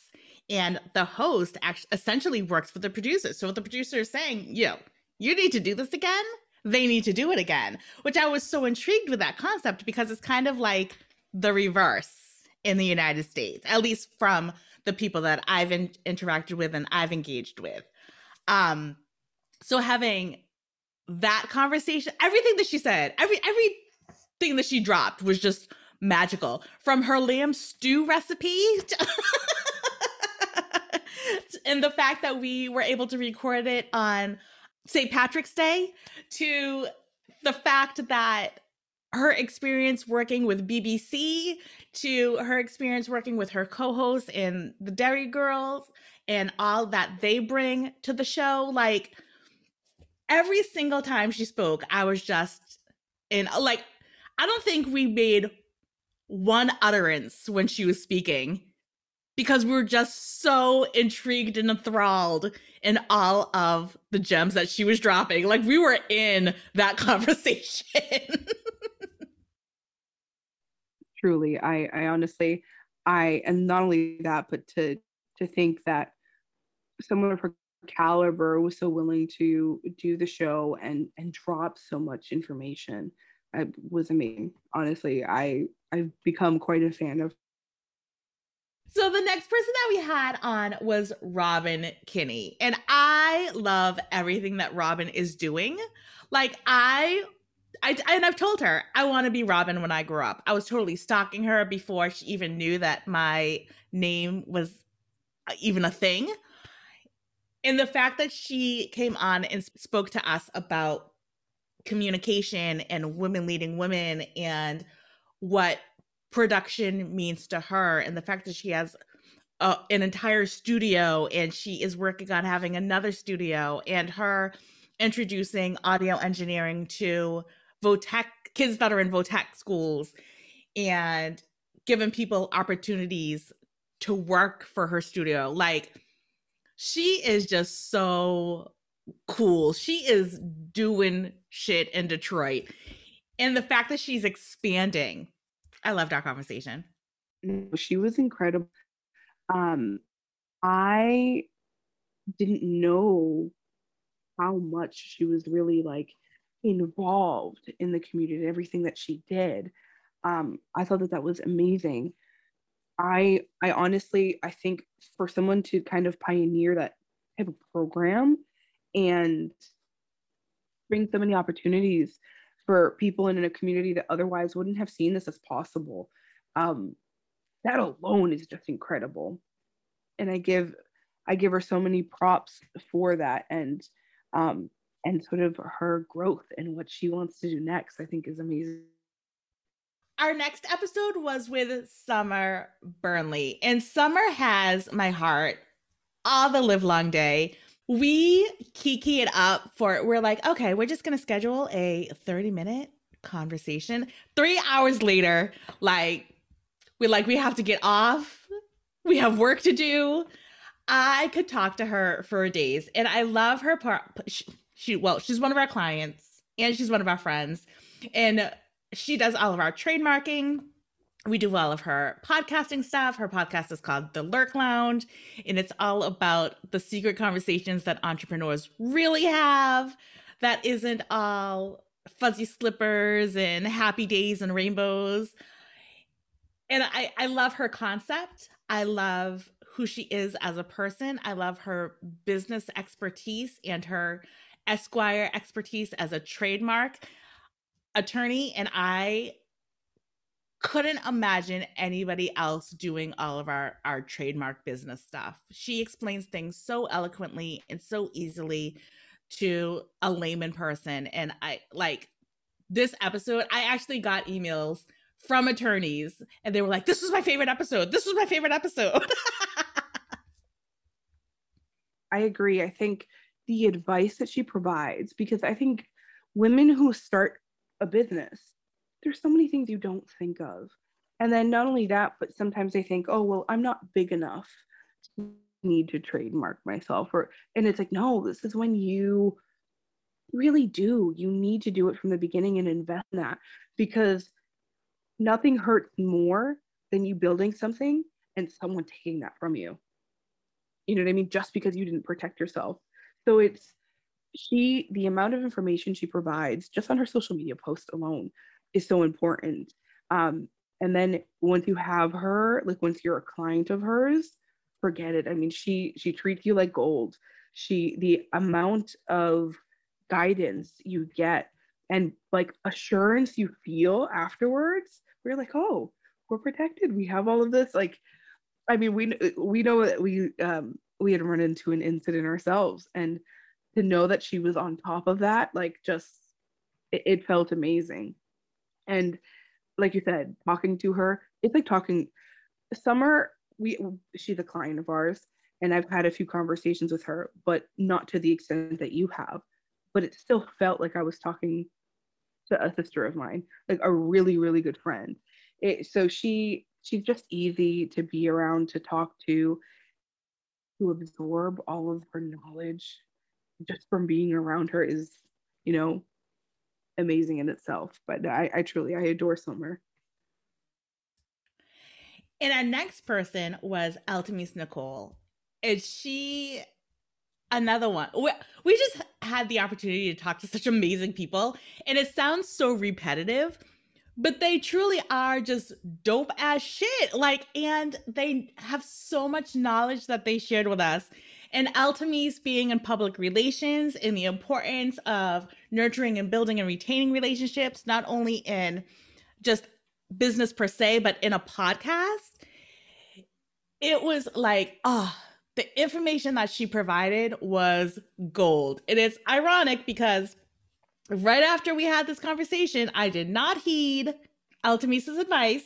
and the host actually essentially works for the producer. So the producer is saying, yo, you need to do this again. They need to do it again, which I was so intrigued with that concept because it's kind of like the reverse in the United States, at least from the people that I've in- interacted with and I've engaged with. Um, so having that conversation, everything that she said, every everything that she dropped was just magical. From her lamb stew recipe to [LAUGHS] and the fact that we were able to record it on St. Patrick's Day to the fact that her experience working with BBC to her experience working with her co-hosts and the Derry Girls and all that they bring to the show like every single time she spoke, I was just in like, I don't think we made one utterance when she was speaking because we were just so intrigued and enthralled in all of the gems that she was dropping. Like we were in that [LAUGHS] conversation. Truly, I I honestly I and not only that, but to to think that someone of her caliber was so willing to do the show and and drop so much information I was amazing honestly i i've become quite a fan of so the next person that we had on was Robin Kinney. And I love everything that Robin is doing. Like I I and I've told her I want to be Robin when I grow up. I was totally stalking her before she even knew that my name was uh, even a thing and the fact that she came on and spoke to us about communication and women leading women and what production means to her and the fact that she has a, an entire studio and she is working on having another studio and her introducing audio engineering to Votech kids that are in Votech schools and giving people opportunities to work for her studio like she is just so cool. She is doing shit in Detroit. And the fact that she's expanding. I loved our conversation. She was incredible. Um I didn't know how much she was really like involved in the community, everything that she did. Um, I thought that that was amazing. I I honestly I think for someone to kind of pioneer that type of program and bring so many opportunities for people in a community that otherwise wouldn't have seen this as possible. Um, that alone is just incredible. And I give I give her so many props for that and um and sort of her growth and what she wants to do next, I think is amazing our next episode was with Summer Burnley, and Summer has my heart all the live long day. We kiki it up for we're like, okay, we're just gonna schedule a 30 minute conversation. Three hours later, like we're like, we have to get off. We have work to do. I could talk to her for days, and I love her part. She, she well, she's one of our clients, and she's one of our friends, and she does all of our trademarking. We do all of her podcasting stuff. Her podcast is called The Lurk Lounge, and it's all about the secret conversations that entrepreneurs really have that isn't all fuzzy slippers and happy days and rainbows. And I, I love her concept. I love who she is as a person. I love her business expertise and her Esquire expertise as a trademark attorney and I couldn't imagine anybody else doing all of our our trademark business stuff. She explains things so eloquently and so easily to a layman person and I like this episode I actually got emails from attorneys and they were like this was my favorite episode. This was my favorite episode. [LAUGHS] I agree. I think the advice that she provides because I think women who start a business, there's so many things you don't think of. And then not only that, but sometimes they think, oh, well, I'm not big enough to need to trademark myself. Or and it's like, no, this is when you really do. You need to do it from the beginning and invest in that because nothing hurts more than you building something and someone taking that from you. You know what I mean? Just because you didn't protect yourself. So it's she, the amount of information she provides just on her social media post alone is so important. Um, and then once you have her, like once you're a client of hers, forget it. I mean, she she treats you like gold. She the amount of guidance you get and like assurance you feel afterwards, we're like, oh, we're protected. We have all of this. Like, I mean, we we know that we um we had run into an incident ourselves, and to know that she was on top of that, like, just it, it felt amazing. And like you said, talking to her, it's like talking. Summer, we she's a client of ours, and I've had a few conversations with her, but not to the extent that you have. But it still felt like I was talking to a sister of mine, like a really, really good friend. It, so she she's just easy to be around, to talk to, to absorb all of her knowledge just from being around her is, you know, amazing in itself. But I, I truly I adore Summer. And our next person was Altamise Nicole. And she another one. We, we just had the opportunity to talk to such amazing people, and it sounds so repetitive, but they truly are just dope as shit. Like, and they have so much knowledge that they shared with us. And Altamise being in public relations and the importance of nurturing and building and retaining relationships, not only in just business per se, but in a podcast. It was like, oh, the information that she provided was gold. And It is ironic because right after we had this conversation, I did not heed Altamise's advice.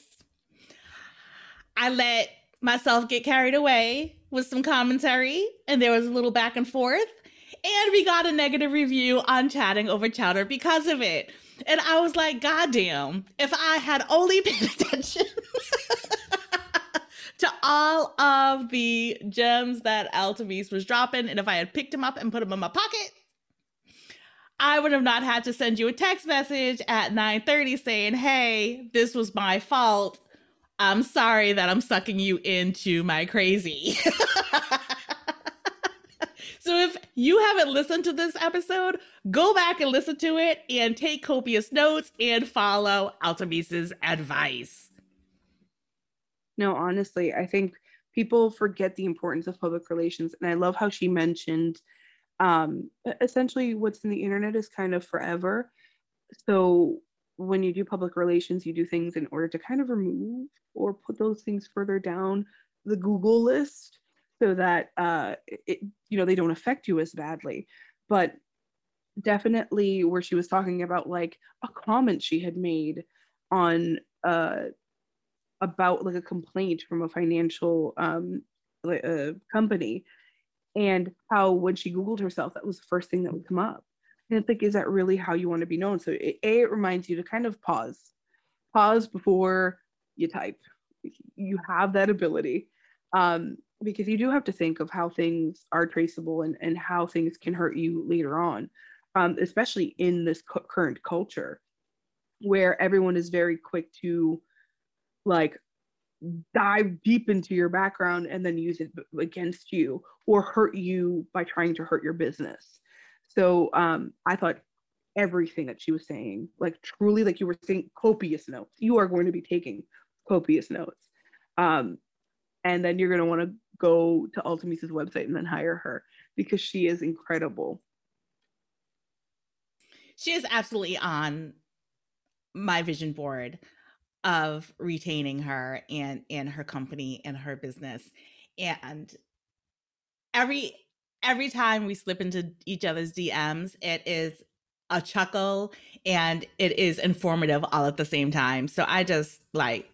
I let myself get carried away with some commentary, and there was a little back and forth. And we got a negative review on chatting over chowder because of it. And I was like, God damn, if I had only [LAUGHS] paid attention. [LAUGHS] to all of the gems that Altamise was dropping. And if I had picked them up and put them in my pocket, I would have not had to send you a text message at 9:30 saying, "Hey, this was my fault. I'm sorry that I'm sucking you into my crazy." [LAUGHS] so if you haven't listened to this episode, go back and listen to it and take copious notes and follow Altamise's advice. No, honestly, I think people forget the importance of public relations. And I love how she mentioned um, essentially what's in the internet is kind of forever. So when you do public relations, you do things in order to kind of remove or put those things further down the Google list so that uh, it, you know they don't affect you as badly. But definitely where she was talking about like a comment she had made on uh, about like a complaint from a financial um, uh, company and how when she googled herself that was the first thing that would come up and it's like is that really how you want to be known? So it, a it reminds you to kind of pause. Pause before you type. You have that ability um, because you do have to think of how things are traceable and, and how things can hurt you later on um, especially in this cu- current culture where everyone is very quick to like dive deep into your background and then use it against you or hurt you by trying to hurt your business. So um, I thought everything that she was saying, like truly, like you were saying, copious notes. You are going to be taking copious notes. Um, and then you're going to want to go to Altamise's website and then hire her because she is incredible. She is absolutely on my vision board of retaining her and and her company and her business and every every time we slip into each other's dms it is a chuckle and it is informative all at the same time. So i just like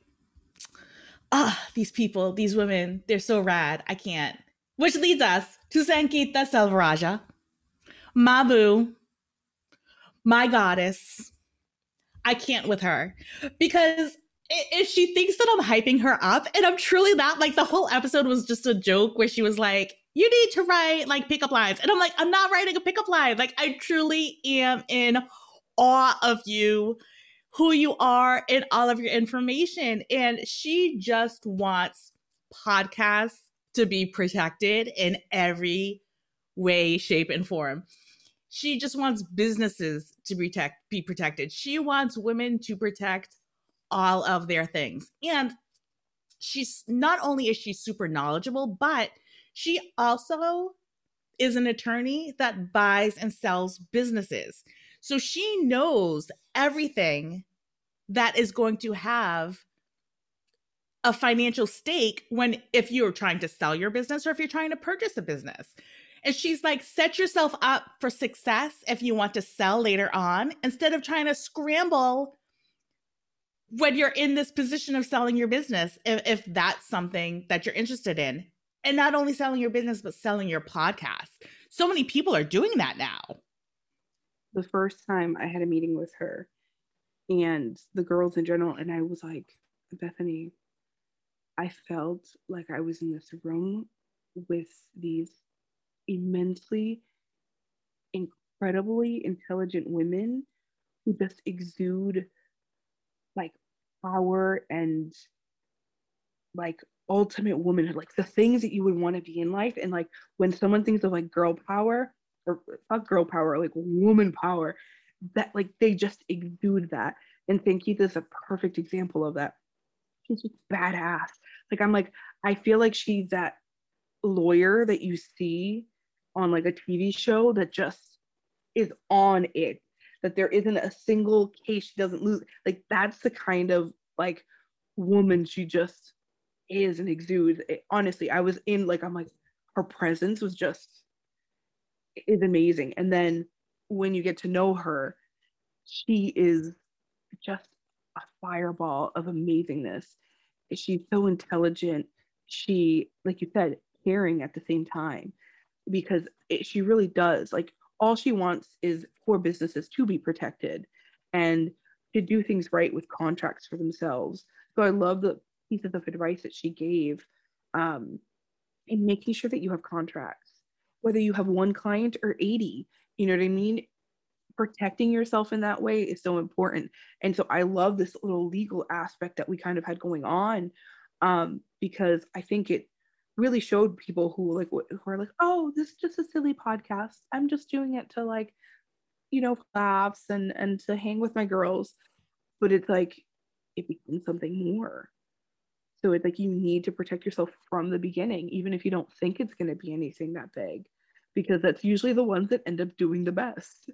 ah oh, these people these women they're so rad. I can't. Which leads us to Sangeeta selvaraja mabu my goddess. I can't with her because if she thinks that I'm hyping her up, and I'm truly not. Like the whole episode was just a joke where she was like, you need to write like pickup lines. And I'm like, I'm not writing a pickup line. Like, I truly am in awe of you, who you are, and all of your information. And she just wants podcasts to be protected in every way, shape, and form. She just wants businesses to protect, be protected. She wants women to protect all of their things. And she's not only is she super knowledgeable, but she also is an attorney that buys and sells businesses. So she knows everything that is going to have a financial stake when if you're trying to sell your business or if you're trying to purchase a business. And she's like, set yourself up for success if you want to sell later on instead of trying to scramble when you're in this position of selling your business, if, if that's something that you're interested in. And not only selling your business, but selling your podcast. So many people are doing that now. The first time I had a meeting with her and the girls in general, and I was like, Bethany, I felt like I was in this room with these immensely, incredibly intelligent women who just exude like power and like ultimate womanhood, like the things that you would want to be in life. And like when someone thinks of like girl power or not girl power, like woman power, that like they just exude that. And Sangeeta is a perfect example of that. She's just badass. Like I'm like, I feel like she's that lawyer that you see on like a TV show that just is on it. That there isn't a single case she doesn't lose. Like that's the kind of like woman she just is and exudes. It, honestly, I was in like I'm like her presence was just is amazing. And then when you get to know her, she is just a fireball of amazingness. She's so intelligent. She, like you said, caring at the same time because it, she really does. Like all she wants is for businesses to be protected and to do things right with contracts for themselves. So I love the pieces of advice that she gave um, in making sure that you have contracts, whether you have one client or 80. You know what I mean? Protecting yourself in that way is so important. And so I love this little legal aspect that we kind of had going on um, because I think it really showed people who like who are like, oh, this is just a silly podcast. I'm just doing it to like, you know, laughs and and to hang with my girls. But it's like it becomes something more. So it's like you need to protect yourself from the beginning, even if you don't think it's going to be anything that big, because that's usually the ones that end up doing the best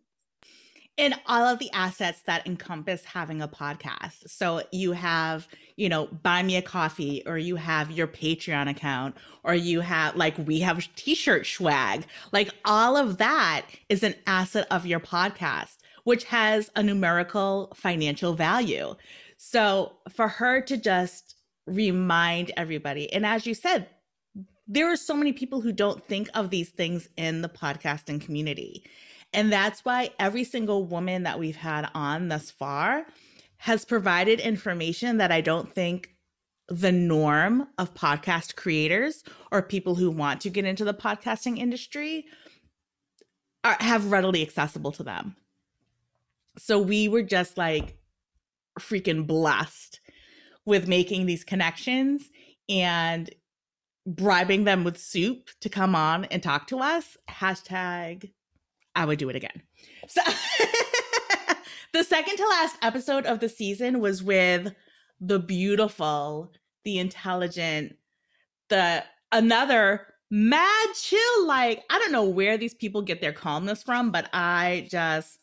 and all of the assets that encompass having a podcast. So you have, you know, buy me a coffee, or you have your Patreon account, or you have like we have t-shirt swag. Like all of that is an asset of your podcast, which has a numerical financial value. So for her to just remind everybody, and as you said, there are so many people who don't think of these things in the podcasting community. And that's why every single woman that we've had on thus far has provided information that I don't think the norm of podcast creators or people who want to get into the podcasting industry are, have readily accessible to them. So we were just like freaking blessed with making these connections and bribing them with soup to come on and talk to us. Hashtag I would do it again. So [LAUGHS] the second to last episode of the season was with the beautiful, the intelligent, the another mad chill. Like, I don't know where these people get their calmness from, but I just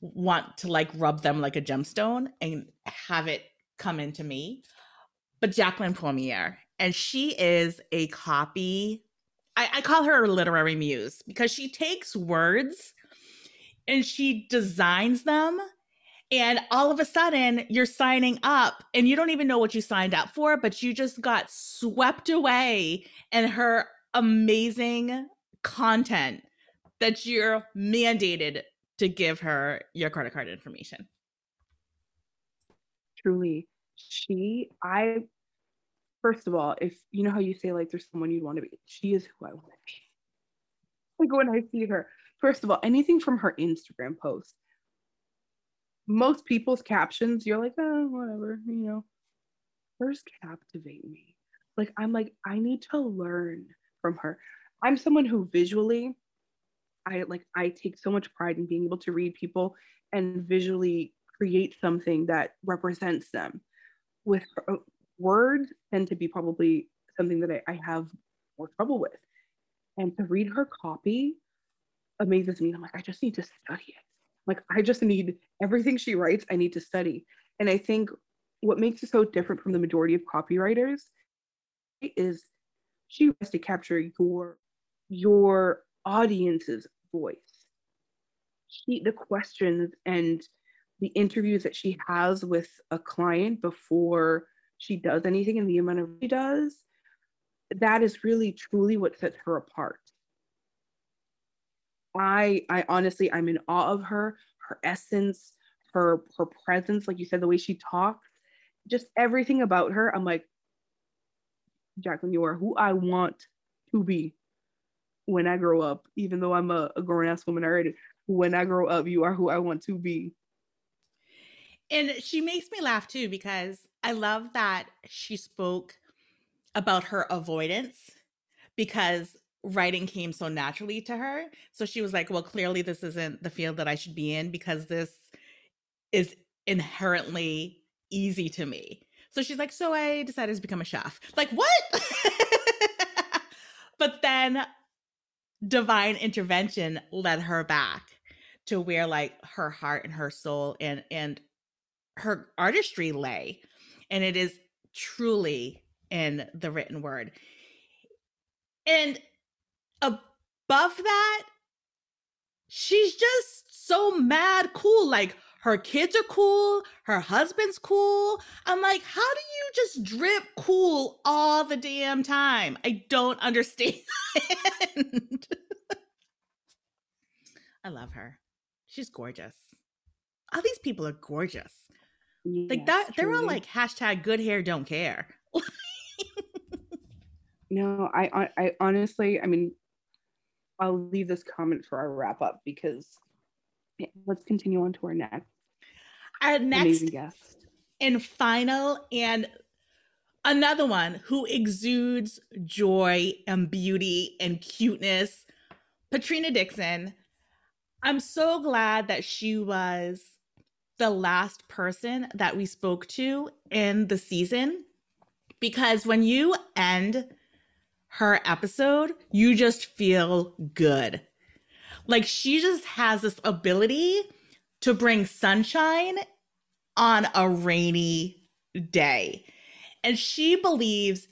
want to like rub them like a gemstone and have it come into me. But Jacqueline Pommier, and she is a copy I, I call her a literary muse because she takes words and she designs them and all of a sudden you're signing up and you don't even know what you signed up for but you just got swept away in her amazing content that you're mandated to give her your credit card information truly she i first of all, if you know how you say like there's someone you'd want to be, she is who I want to be. [LAUGHS] Like when I see her, first of all, anything from her Instagram post, most people's captions, you're like, oh, whatever, you know. Hers captivate me. Like I'm like, I need to learn from her. I'm someone who visually, I like I take so much pride in being able to read people and visually create something that represents them. With uh, words tend to be probably something that I, I have more trouble with. And to read her copy amazes me. I'm like, I just need to study it. Like, I just need everything she writes, I need to study. And I think what makes it so different from the majority of copywriters is she has to capture your your audience's voice. She, the questions and the interviews that she has with a client before she does anything and the amount of she does, that is really truly what sets her apart. I I honestly I'm in awe of her, her essence, her her presence, like you said, the way she talks, just everything about her. I'm like, Jacqueline, you are who I want to be when I grow up, even though I'm a, a grown ass woman already. When I grow up, you are who I want to be. And she makes me laugh too because I love that she spoke about her avoidance because writing came so naturally to her. So she was like, well, clearly this isn't the field that I should be in because this is inherently easy to me. So she's like, so I decided to become a chef. Like, what? [LAUGHS] but then divine intervention led her back to where like her heart and her soul and and her artistry lay. And it is truly in the written word. And above that, she's just so mad cool. Like her kids are cool, her husband's cool. I'm like, how do you just drip cool all the damn time? I don't [LAUGHS] understand. I love her. She's gorgeous. All these people are gorgeous. Yes, like that, they're all like hashtag good hair don't care. [LAUGHS] no, I, I honestly, I mean, I'll leave this comment for our wrap up because yeah, let's continue on to our next. Our next guest and final and another one who exudes joy and beauty and cuteness, Patrina Dixon. I'm so glad that she was the last person that we spoke to in the season because when you end her episode, you just feel good. Like she just has this ability to bring sunshine on a rainy day. And she believes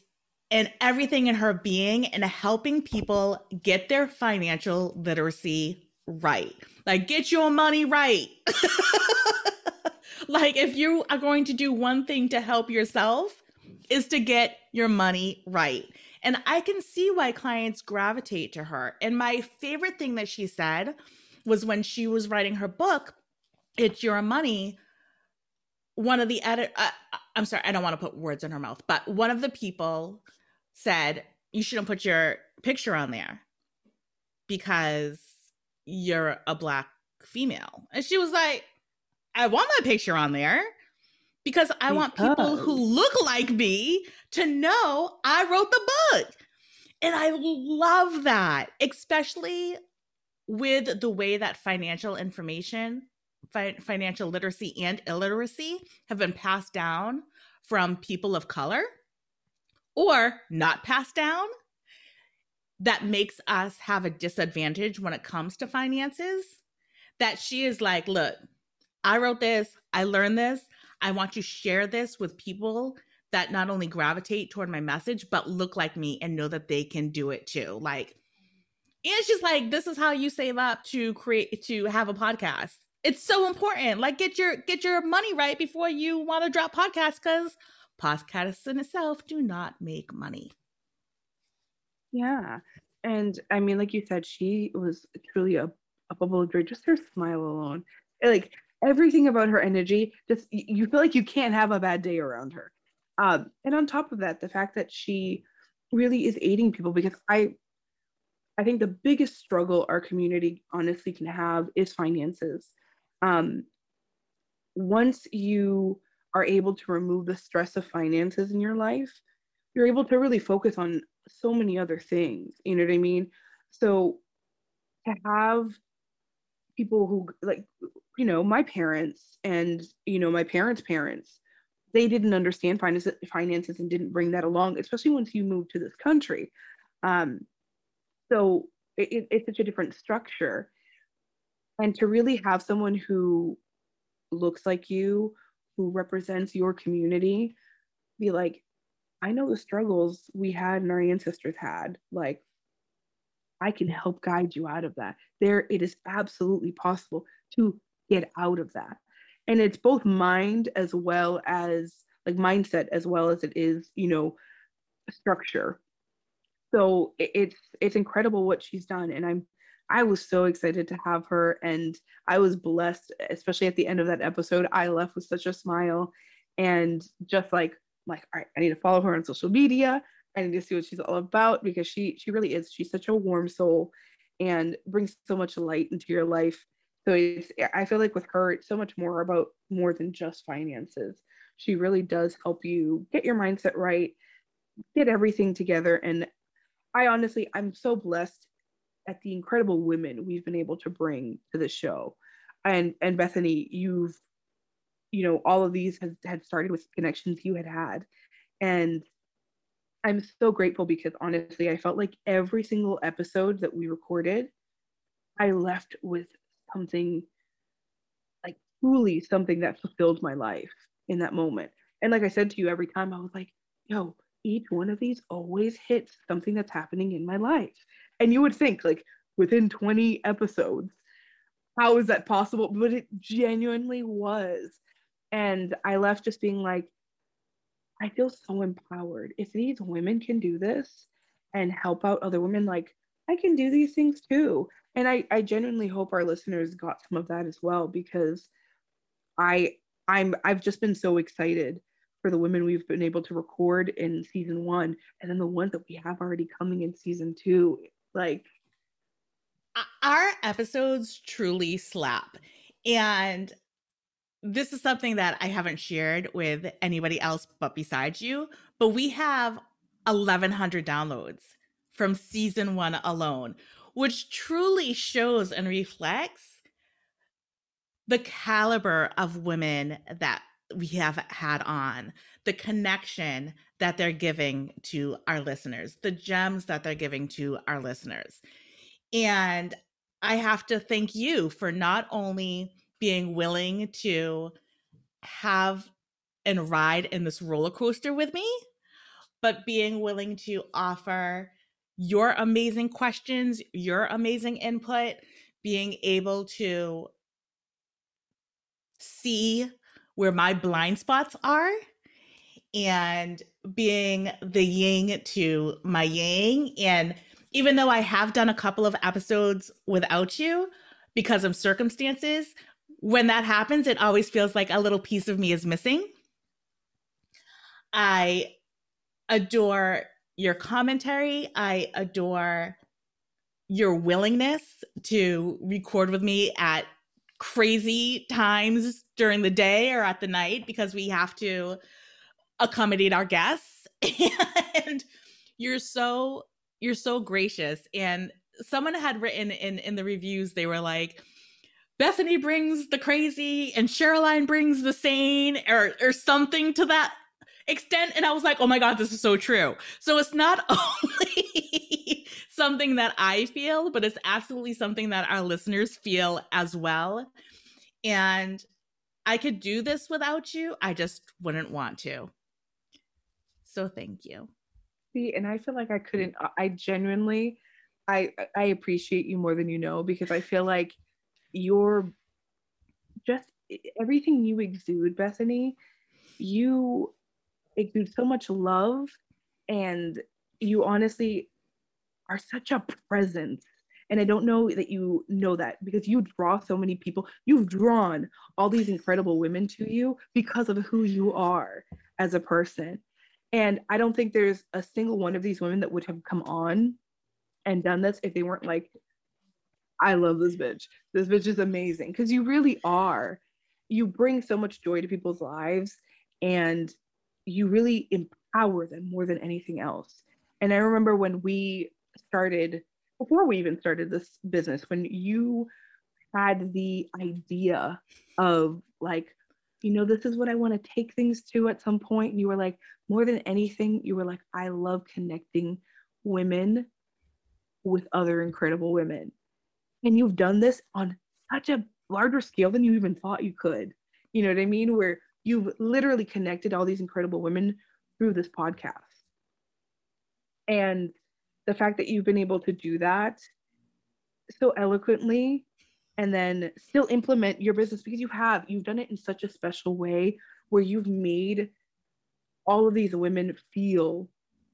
in everything in her being and helping people get their financial literacy right. Like, get your money right. [LAUGHS] like, if you are going to do one thing to help yourself, is to get your money right. And I can see why clients gravitate to her. And my favorite thing that she said was when she was writing her book, It's Your Money. One of the edit, uh, I'm sorry, I don't want to put words in her mouth, but one of the people said, You shouldn't put your picture on there because you're a black female. And she was like, I want my picture on there because I because. want people who look like me to know I wrote the book. And I love that, especially with the way that financial information, fi- financial literacy, and illiteracy have been passed down from people of color or not passed down. That makes us have a disadvantage when it comes to finances. That she is like, look, I wrote this, I learned this, I want to share this with people that not only gravitate toward my message, but look like me and know that they can do it too. Like, and she's like, this is how you save up to create to have a podcast. It's so important. Like, get your get your money right before you want to drop podcasts, because podcasts in itself do not make money. Yeah. And I mean, like you said, she was truly a, a bubble of joy, just her smile alone. Like everything about her energy, just you feel like you can't have a bad day around her. Um, and on top of that, the fact that she really is aiding people because I I think the biggest struggle our community honestly can have is finances. Um, once you are able to remove the stress of finances in your life, you're able to really focus on so many other things. You know what I mean? So to have people who like you know my parents and you know my parents parents they didn't understand finances, finances and didn't bring that along especially once you move to this country um, so it, it's such a different structure and to really have someone who looks like you who represents your community be like i know the struggles we had and our ancestors had like I can help guide you out of that. There, it is absolutely possible to get out of that. And it's both mind as well as like mindset as well as it is, you know, structure. So it's it's incredible what she's done. And I'm I was so excited to have her and I was blessed, especially at the end of that episode. I left with such a smile and just like like all right, I need to follow her on social media. I need to see what she's all about because she she really is. She's such a warm soul and brings so much light into your life. So it's I feel like with her, it's so much more about more than just finances. She really does help you get your mindset right, get everything together. And I honestly, I'm so blessed at the incredible women we've been able to bring to the show. And and Bethany, you've, you know, all of these has had started with connections you had had. And I'm so grateful because honestly, I felt like every single episode that we recorded, I left with something like truly something that fulfilled my life in that moment. And like I said to you, every time I was like, yo, each one of these always hits something that's happening in my life. And you would think, like, within 20 episodes, how is that possible? But it genuinely was. And I left just being like, I feel so empowered. If these women can do this and help out other women, like I can do these things too. And I, I genuinely hope our listeners got some of that as well because I I'm I've just been so excited for the women we've been able to record in season one and then the ones that we have already coming in season two. Like our episodes truly slap. And this is something that I haven't shared with anybody else but besides you, but we have 1100 downloads from season 1 alone, which truly shows and reflects the caliber of women that we have had on, the connection that they're giving to our listeners, the gems that they're giving to our listeners. And I have to thank you for not only being willing to have and ride in this roller coaster with me, but being willing to offer your amazing questions, your amazing input, being able to see where my blind spots are and being the yin to my yang. And even though I have done a couple of episodes without you because of circumstances, when that happens, it always feels like a little piece of me is missing. I adore your commentary. I adore your willingness to record with me at crazy times during the day or at the night because we have to accommodate our guests [LAUGHS] and you're so you're so gracious and someone had written in in the reviews they were like Bethany brings the crazy and Cheryline brings the sane or or something to that extent and I was like, "Oh my god, this is so true." So it's not [LAUGHS] only something that I feel, but it's absolutely something that our listeners feel as well. And I could do this without you. I just wouldn't want to. So thank you. See, and I feel like I couldn't I genuinely I I appreciate you more than you know because I feel like you're just everything you exude, Bethany, you exude so much love and you honestly are such a presence. And I don't know that you know that because you draw so many people. You've drawn all these incredible women to you because of who you are as a person. And I don't think there's a single one of these women that would have come on and done this if they weren't like, I love this bitch. This bitch is amazing. Because you really are. You bring so much joy to people's lives and you really empower them more than anything else. And I remember when we started, before we even started this business, when you had the idea of like, you know, this is what I want to take things to at some point. And you were like, more than anything, you were like, I love connecting women with other incredible women. And you've done this on such a larger scale than you even thought you could. You know what I mean? Where you've literally connected all these incredible women through this podcast. And the fact that you've been able to do that so eloquently and then still implement your business because you have you've done it in such a special way where you've made all of these women feel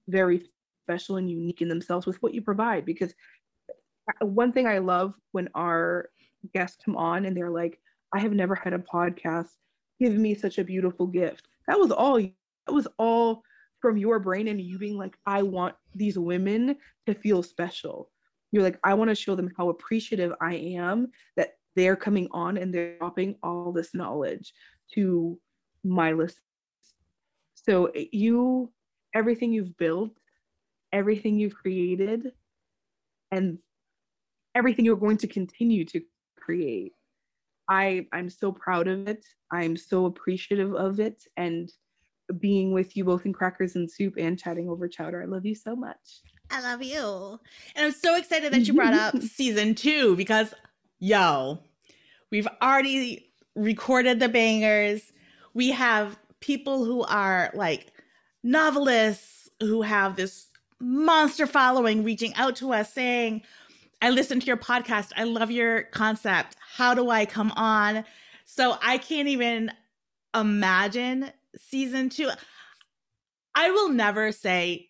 very special and unique in themselves with what you provide because one thing i love when our guests come on and they're like i have never had a podcast. Give me such a beautiful gift. That was all that was all from your brain and you being like i want these women to feel special. You're like i want to show them how appreciative i am that they're coming on and they're dropping all this knowledge to my listeners so eh, you everything you've built everything you've created and everything you're going to continue to create i i'm so proud of it i'm so appreciative of it and being with you both in crackers and soup and chatting over chowder i love you so much I love you. And I'm so excited that you brought up [LAUGHS] season two because, yo, we've already recorded the bangers. We have people who are like novelists who have this monster following reaching out to us saying, I listened to your podcast. I love your concept. How do I come on? So I can't even imagine season two. I will never say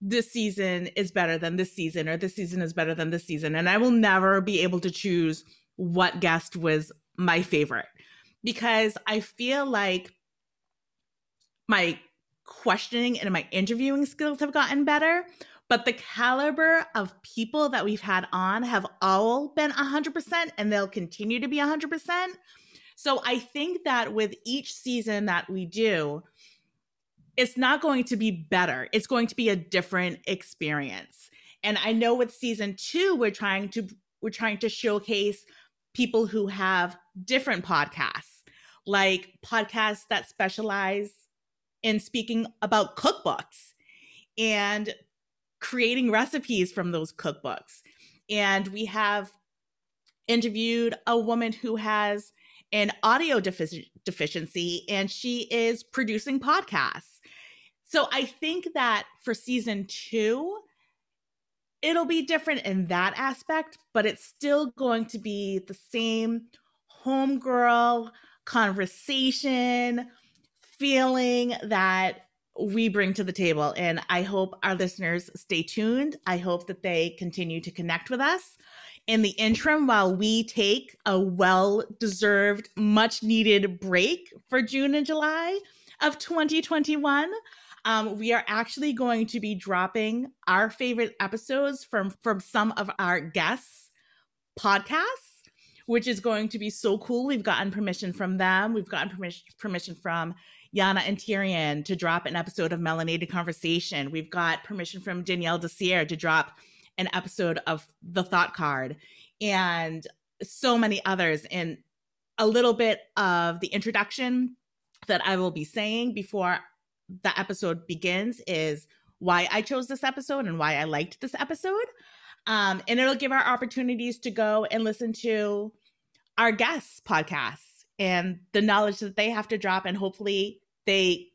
this season is better than this season or this season is better than this season and i will never be able to choose what guest was my favorite because i feel like my questioning and my interviewing skills have gotten better but the caliber of people that we've had on have all been 100% and they'll continue to be 100% so i think that with each season that we do it's not going to be better. It's going to be a different experience. And I know with season 2 we're trying to we're trying to showcase people who have different podcasts, like podcasts that specialize in speaking about cookbooks and creating recipes from those cookbooks. And we have interviewed a woman who has an audio defici- deficiency and she is producing podcasts. So I think that for season two, it'll be different in that aspect, but it's still going to be the same homegirl conversation feeling that we bring to the table. And I hope our listeners stay tuned. I hope that they continue to connect with us. In the interim, while we take a well deserved, much needed break for June and July of 2021, um, we are actually going to be dropping our favorite episodes from from some of our guests podcasts which is going to be so cool we've gotten permission from them we've gotten permission permission from Yana and Taryn to drop an episode of Melanated Conversation. We've got permission from Danielle Desier to drop an episode of The Thought Card and so many others. And a little bit of the introduction that I will be saying before the episode begins is why I chose this episode and why I liked this episode. Um, and it'll give our opportunities to go and listen to our guests' podcasts and the knowledge that they have to drop. And hopefully they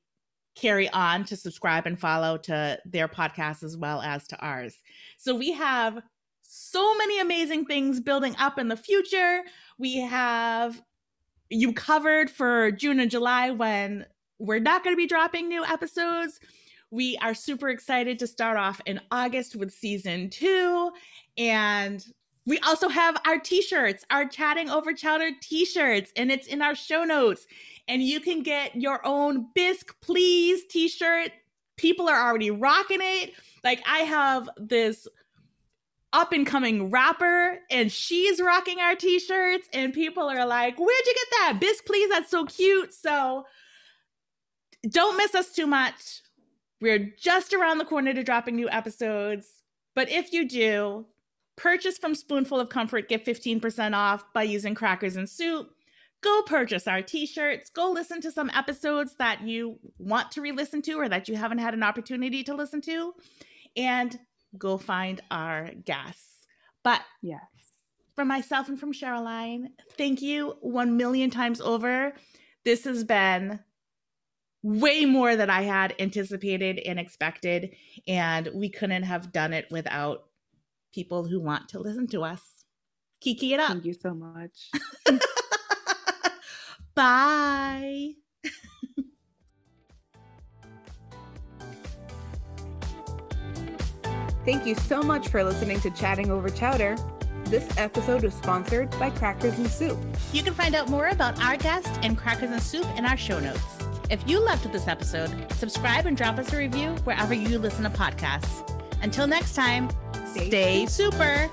carry on to subscribe and follow to their podcast as well as to ours. So we have so many amazing things building up in the future. We have you covered for June and July when we're not going to be dropping new episodes. We are super excited to start off in August with season two. And we also have our t shirts, our Chatting Over Chowder t shirts, and it's in our show notes. And you can get your own Bisque Please t shirt people are already rocking it. Like I have this up and coming rapper and she's rocking our t-shirts and people are like, "Where'd you get that? Bisque please, that's so cute." So don't miss us too much. We're just around the corner to dropping new episodes. But if you do, purchase from Spoonful of Comfort, get 15% off by using crackers and soup. Go purchase our t shirts. Go listen to some episodes that you want to re listen to or that you haven't had an opportunity to listen to. And go find our guests. But Yes. from myself and from Cheryline, thank you one million times over. This has been way more than I had anticipated and expected, and we couldn't have done it without people who want to listen to us. Kiki it up. Thank you so much. [LAUGHS] Bye. Thank you so much for listening to Chatting Over Chowder. This episode was sponsored by Crackers and Soup. You can find out more about our guest and Crackers and Soup in our show notes. If you loved this episode, subscribe and drop us a review wherever you listen to podcasts. Until next time, stay, stay super.